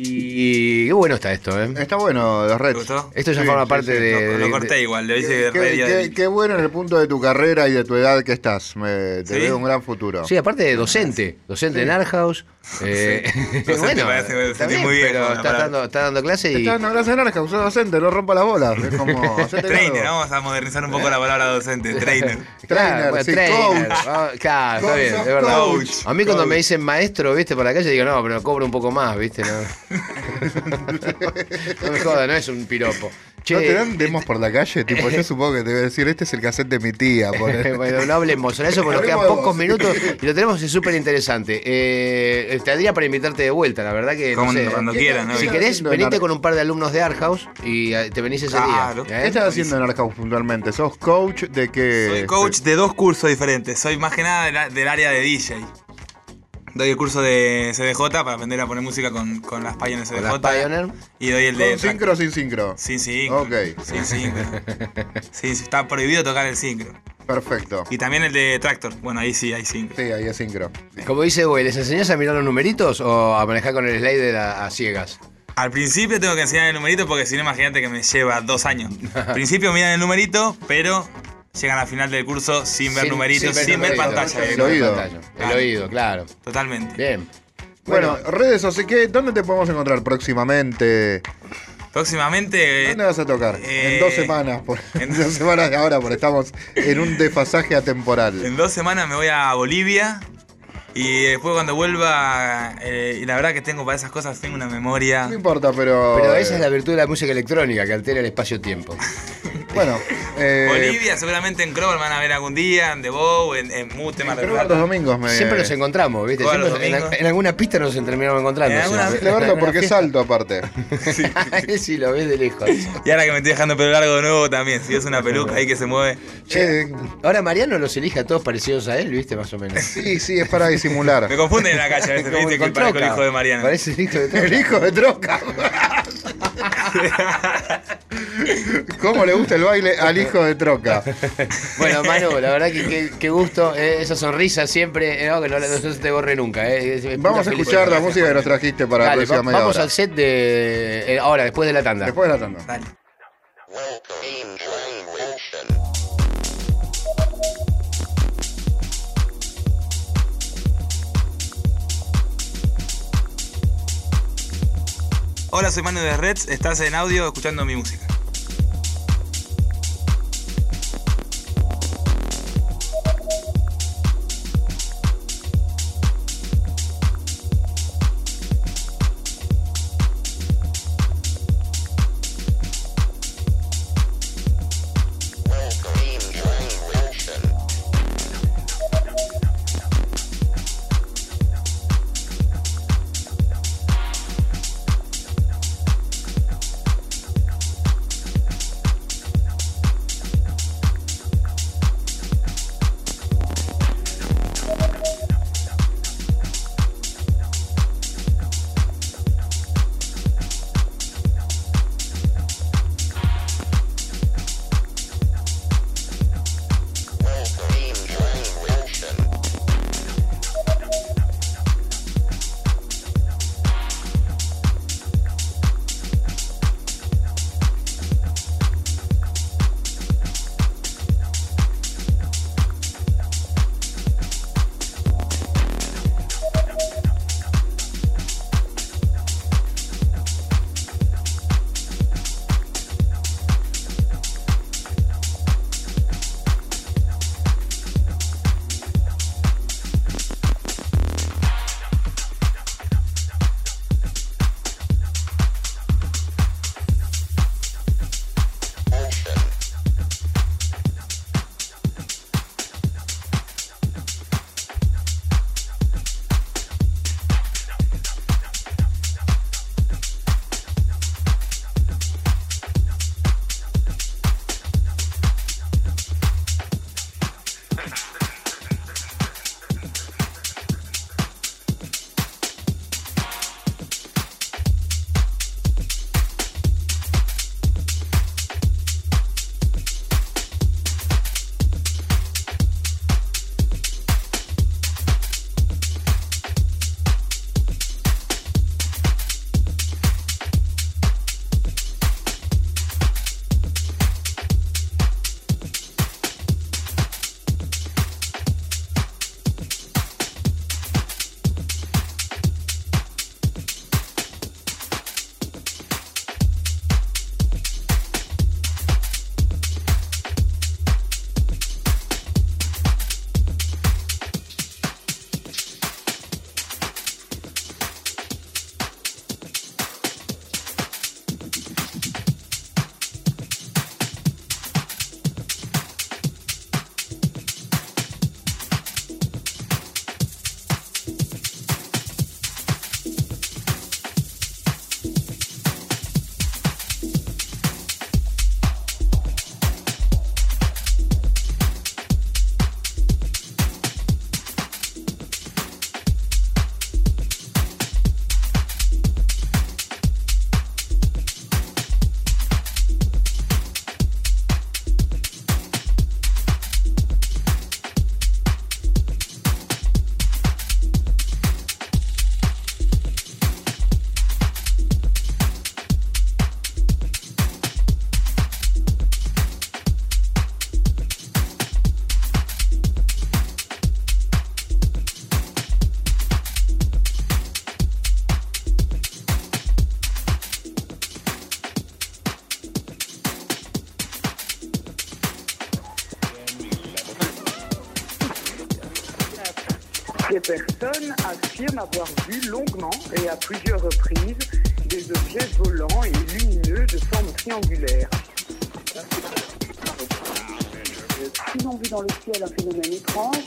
E Y qué bueno está esto, ¿eh? Está bueno, los ¿Te Reds. gustó? Esto ya Sí, forma sí, parte sí, de, Lo, lo de- corté igual, le hice Qué, qué- de- qué bueno en el punto de tu carrera y de tu edad que estás. Me- te ¿Sí? veo un gran futuro. Sí, aparte de docente, docente en Arhaus. Eh, Docente parece está bien, muy pero está dando, está dando clase y. Está dando gracias a Narca, usó docente, no rompa las bolas. Es como. Trainer, cargo. vamos a modernizar un poco la palabra docente, trainer. Claro, Trainer, bueno, sí, trainer. coach. Claro, está bien, of es verdad. coach. A mí cuando Coach. me dicen maestro, viste, por la calle, digo, no, pero cobro un poco más, viste, no. no me jodas, no es un piropo. Che, ¿No te dan demos por la calle? Tipo, yo supongo que te voy a decir, este es el cassette de mi tía. bueno, no hablemos eso porque nos quedan pocos minutos y lo tenemos es súper interesante. Eh, te daría para invitarte de vuelta, la verdad que. no Como sé, cuando ¿qué- quieran, ¿no? Si ¿Qué querés, venite con un par de alumnos de Arhaus y eh, te venís ese Claro. día. ¿Qué ¿eh? estás haciendo en Arcaus puntualmente? ¿Sos coach de qué? Soy coach de dos cursos diferentes. Soy más que nada de la- del área de DJ. Doy el curso de CDJ para aprender a poner música con, con las Pioneer Con CDJ. las Pioneer. Y doy el de. ¿Con sincro o sin sincro? Sin sincro. Ok. Sin sincro. Sí, sí, está prohibido tocar el sincro. Perfecto. Y también el de Tractor. Bueno, ahí sí hay sincro. Sí, ahí es sincro. Como dice güey, ¿les enseñás a mirar los numeritos o a manejar con el slider a, a ciegas? Al principio tengo que enseñar el numerito porque si no, imagínate que me lleva dos años. Al principio miran el numerito, pero llegan al final del curso sin ver numeritos, sin, ver numeritos. pantalla. Sin El ver oído. pantalla. El oído, claro. Totalmente. Bien. Bueno, redes, así que, ¿dónde te podemos encontrar próximamente? Próximamente. ¿Dónde vas a tocar? eh, en dos semanas. Por, en dos semanas de ahora, porque estamos en un desfasaje atemporal. En dos semanas me voy a Bolivia. Y después cuando vuelva, eh, y la verdad que tengo para esas cosas, tengo una memoria. No importa, pero. Pero eh, esa es la virtud de la música electrónica, que altera el espacio-tiempo. Bueno, eh, Bolivia, seguramente en Crover me van a ver algún día, en The Bow, en, en Mute, Mar del creo que los domingos me. Siempre nos encontramos, ¿viste? Todos los Siempre en, domingos. en alguna pista nos terminamos encontrando. En alguna- siempre. De verlo En porque es alto aparte. fiesta. sí, lo ves de lejos. Y ahora que me estoy dejando pelo largo de nuevo también, si es una peluca ahí que se mueve. Che, Ahora Mariano los elige a todos parecidos a él, ¿viste? Más o menos. sí, sí, es para disimular. Me confunden en la calle a veces, ¿viste? Que parezco el hijo de Mariana. Parece el hijo de Troca. El hijo de Troca. ¿Cómo le gusta el baile al hijo de Troca? Bueno, Manu, la verdad que qué- gusto, eh, esa sonrisa siempre, eh, no, que no, no se te borre nunca. eh, es- es Vamos a escuchar felicidad. la música que nos trajiste para la Dale, próxima va- media vamos hora. al set de. eh, ahora, después de la tanda. Después de la tanda. Dale. Hola, soy Manu de Reds, estás en audio escuchando mi música. Ces personnes affirment avoir vu longuement et à plusieurs reprises des objets volants et lumineux de forme triangulaire. Ils ont vu dans le ciel un phénomène étrange.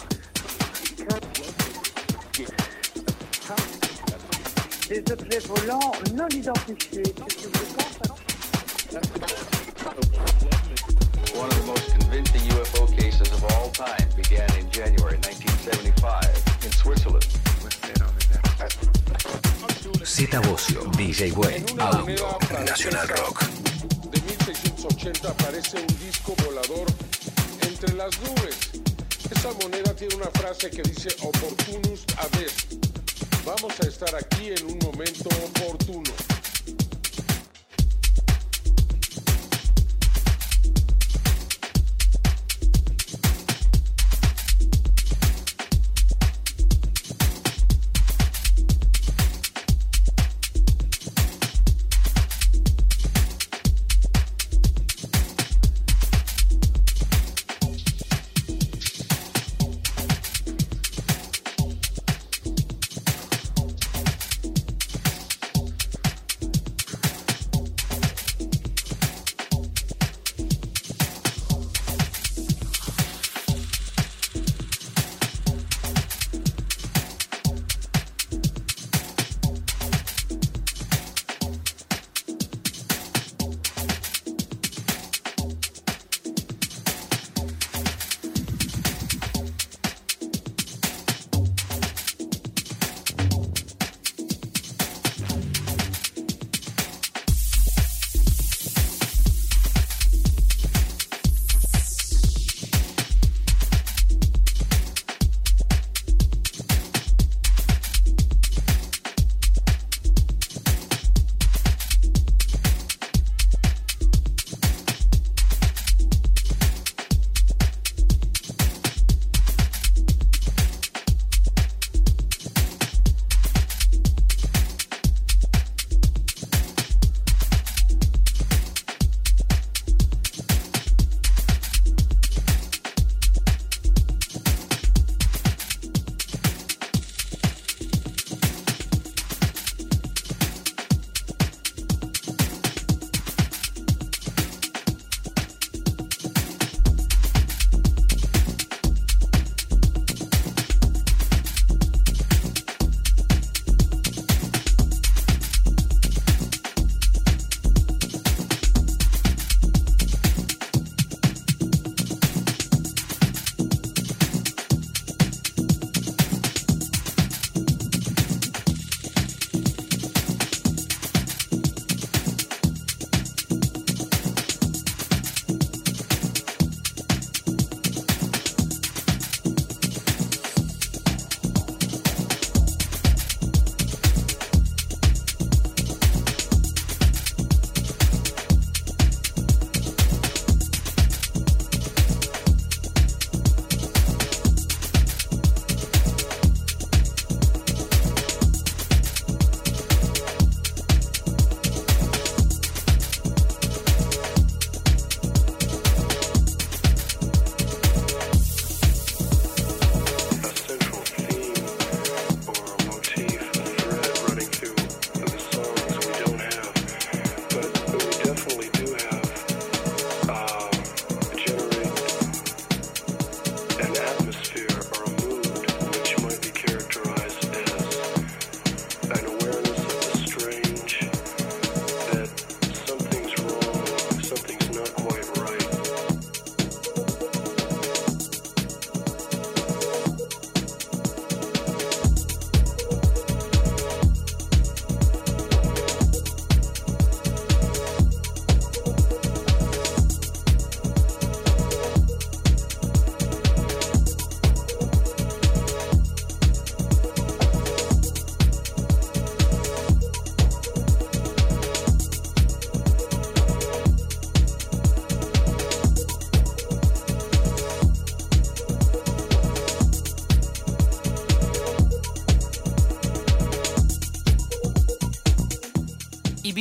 Des objets volants non identifiés. Qu'est-ce que One of the most convincing UFO cases of all time began in January 1975 in Switzerland. Bocio, DJ Way, Audio, Nacional Rock. de 1680 aparece un disco volador entre las nubes. Esa moneda tiene una frase que dice opportunus. Vamos a estar aquí en un momento oportuno.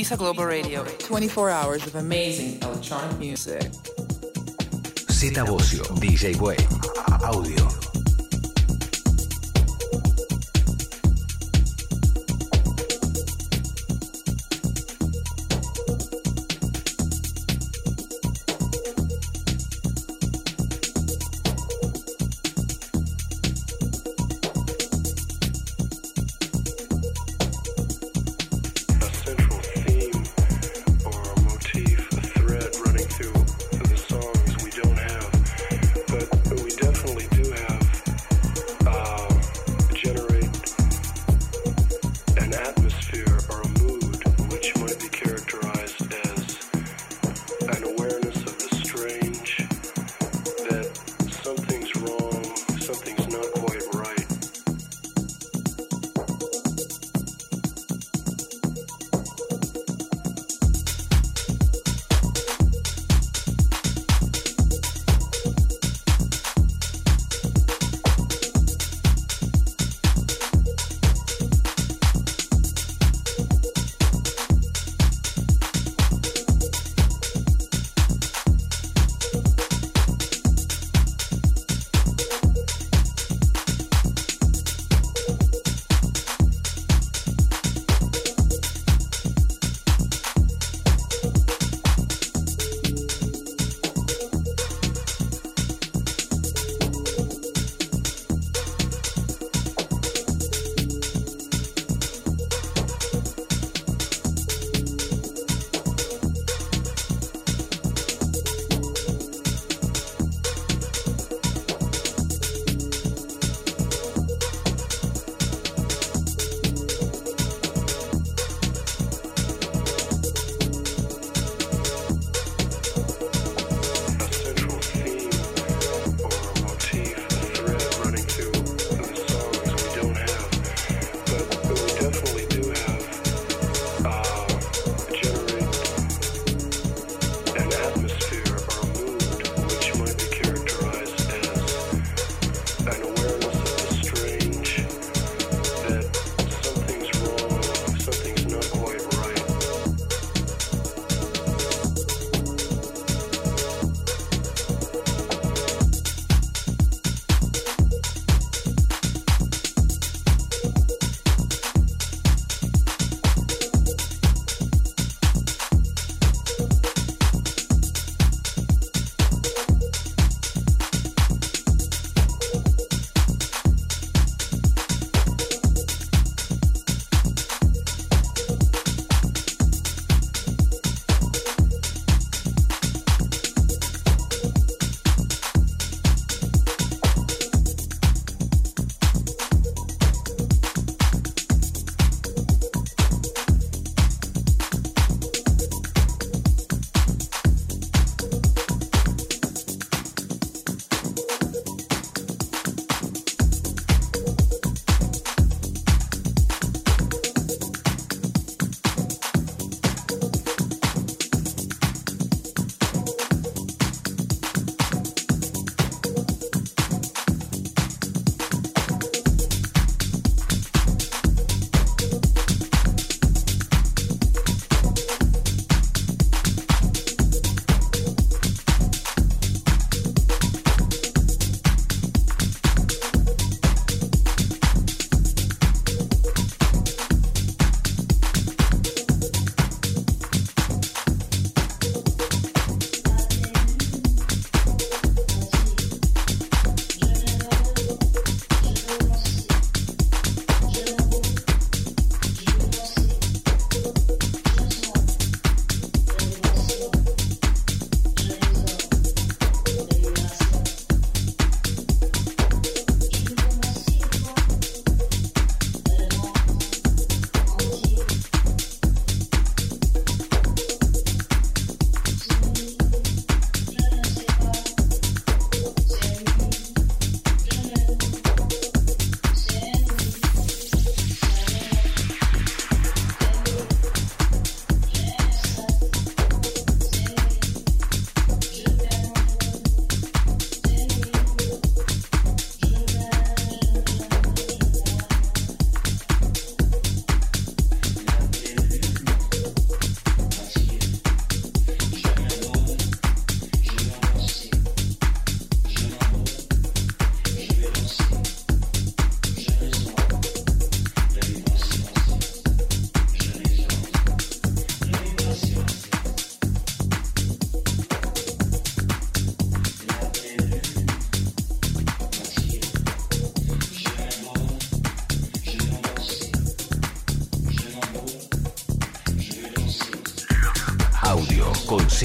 Ibiza Global Radio. 24 hours of amazing electronic music. Z Bocio, DJ Way, Audio.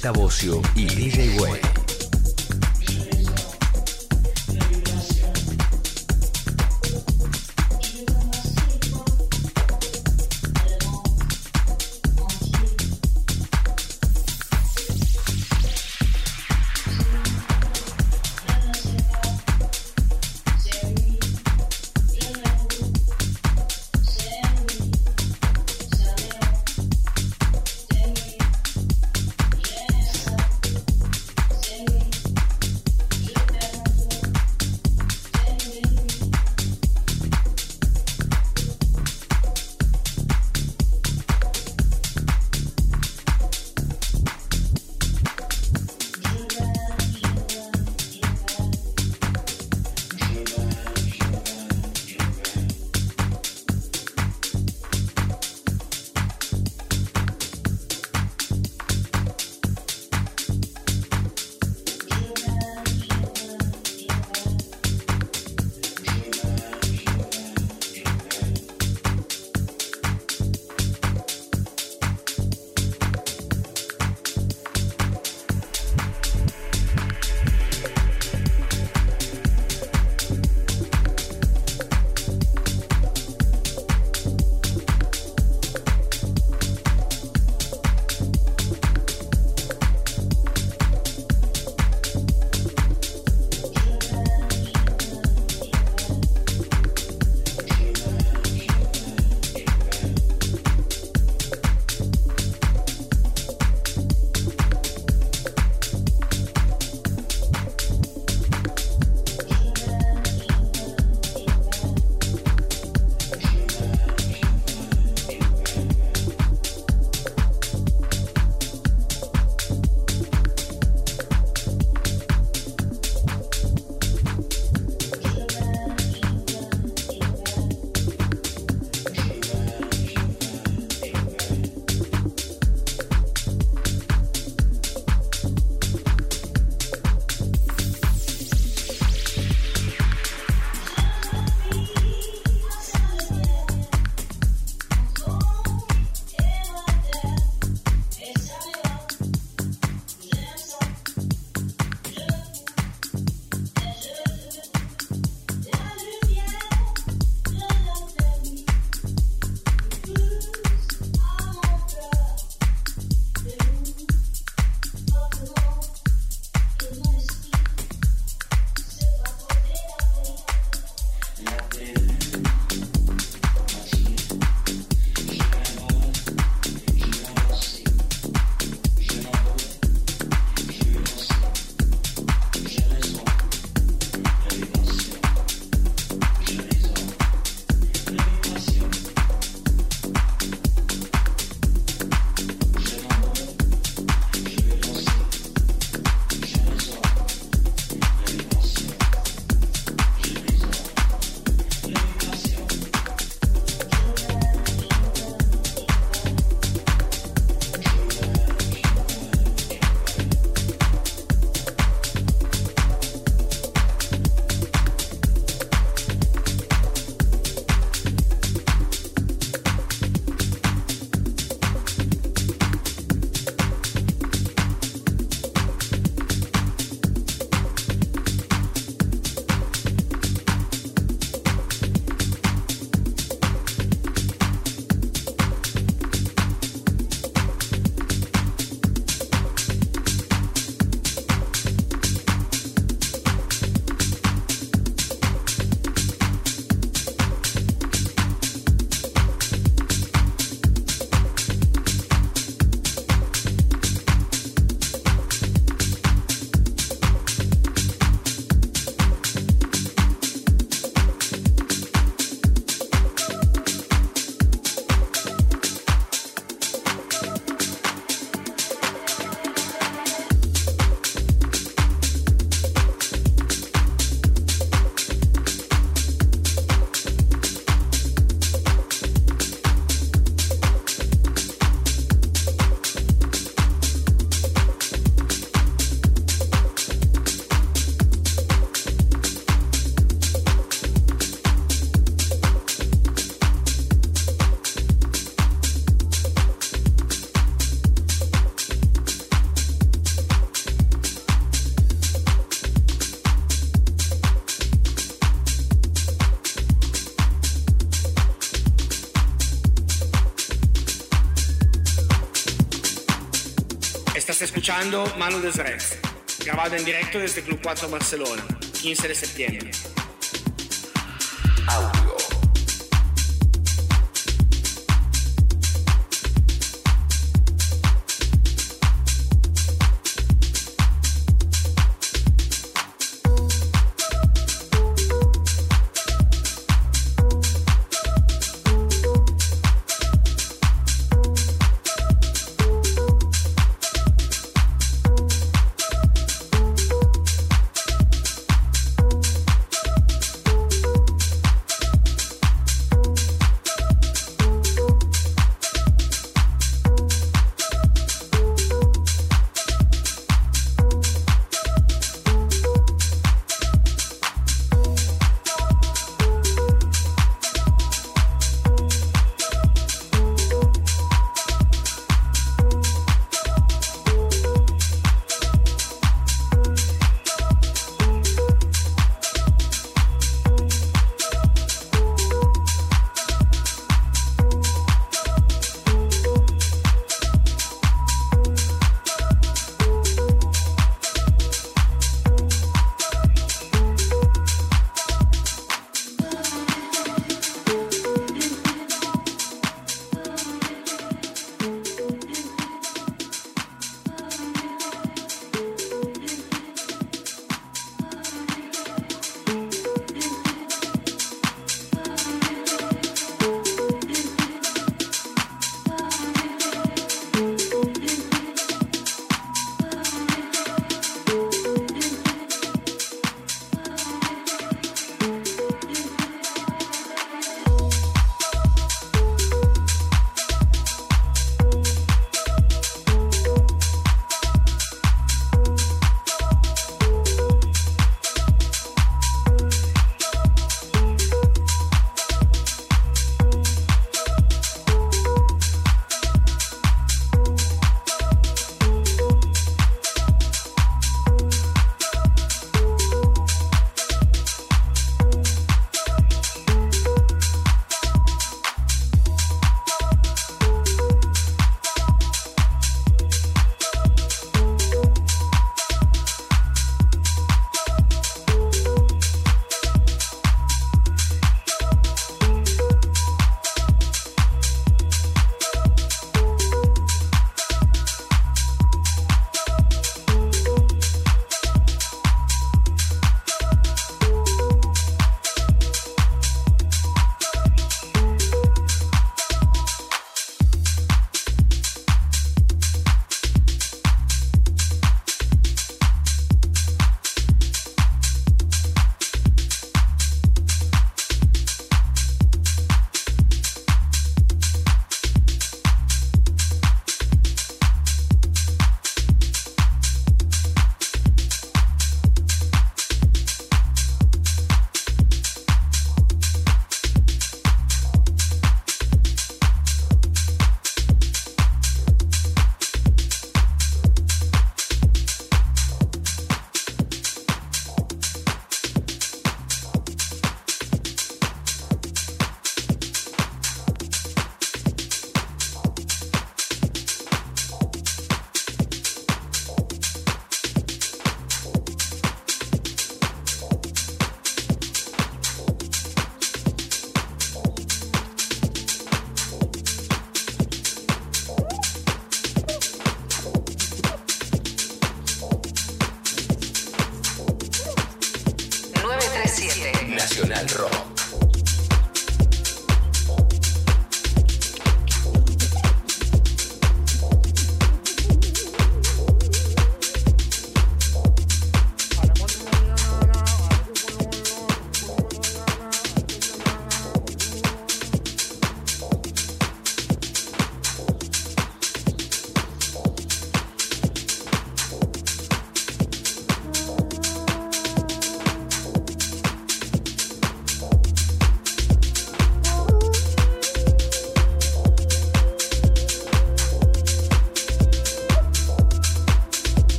Z Bocio y DJ Way. Escuchando Manu Desrex, grabado en directo desde Club 4 Barcelona, 15 de septiembre.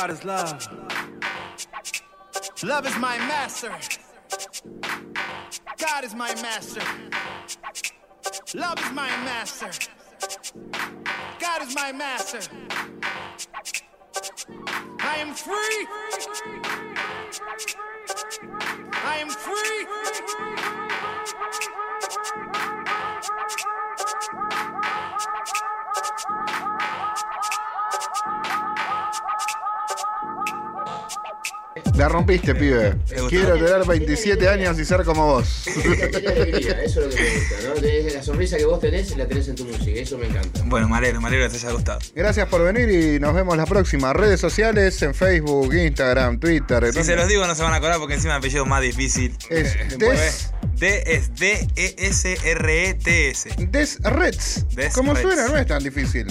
God is love. Love is my master. God is my master. Love is my master. God is my master. I am free. I am free. La rompiste, pibe. Quiero tener 27 años y ser como vos. Eso es lo que me gusta, ¿no? La sonrisa que vos tenés, la tenés en tu música, eso me encanta. Bueno, me alegro, me alegro que te haya gustado. Gracias por venir y nos vemos la próxima. Redes sociales en Facebook, Instagram, Twitter. Si se los digo no se van a acordar porque encima el apellido es más difícil. Es Des, D es D E S R E T S. Des Como suena, no es tan difícil.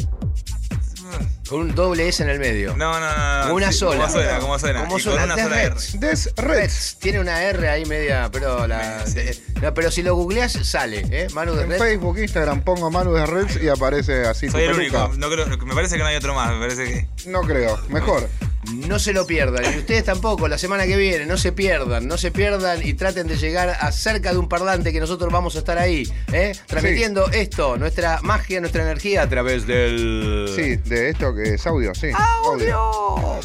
Con un doble S en el medio. No, no, no. una Sí, sola. Como suena, como suena. Como Y suena, con una Des sola R. Reds. Des Reds. Tiene una R ahí media, pero la. de- no, pero si lo googleas sale, ¿eh? Manu de En Red. Facebook, Instagram pongo Manu de Reds y aparece así Soy tu el peluca. único. No creo, me parece que no hay otro más. Me parece que. No creo. Mejor. No se lo pierdan, y ustedes tampoco, la semana que viene, no se pierdan, no se pierdan y traten de llegar a cerca de un parlante que nosotros vamos a estar ahí, ¿eh? transmitiendo esto, nuestra magia, nuestra energía a través del... Sí, de esto que es audio, sí. ¡Audio!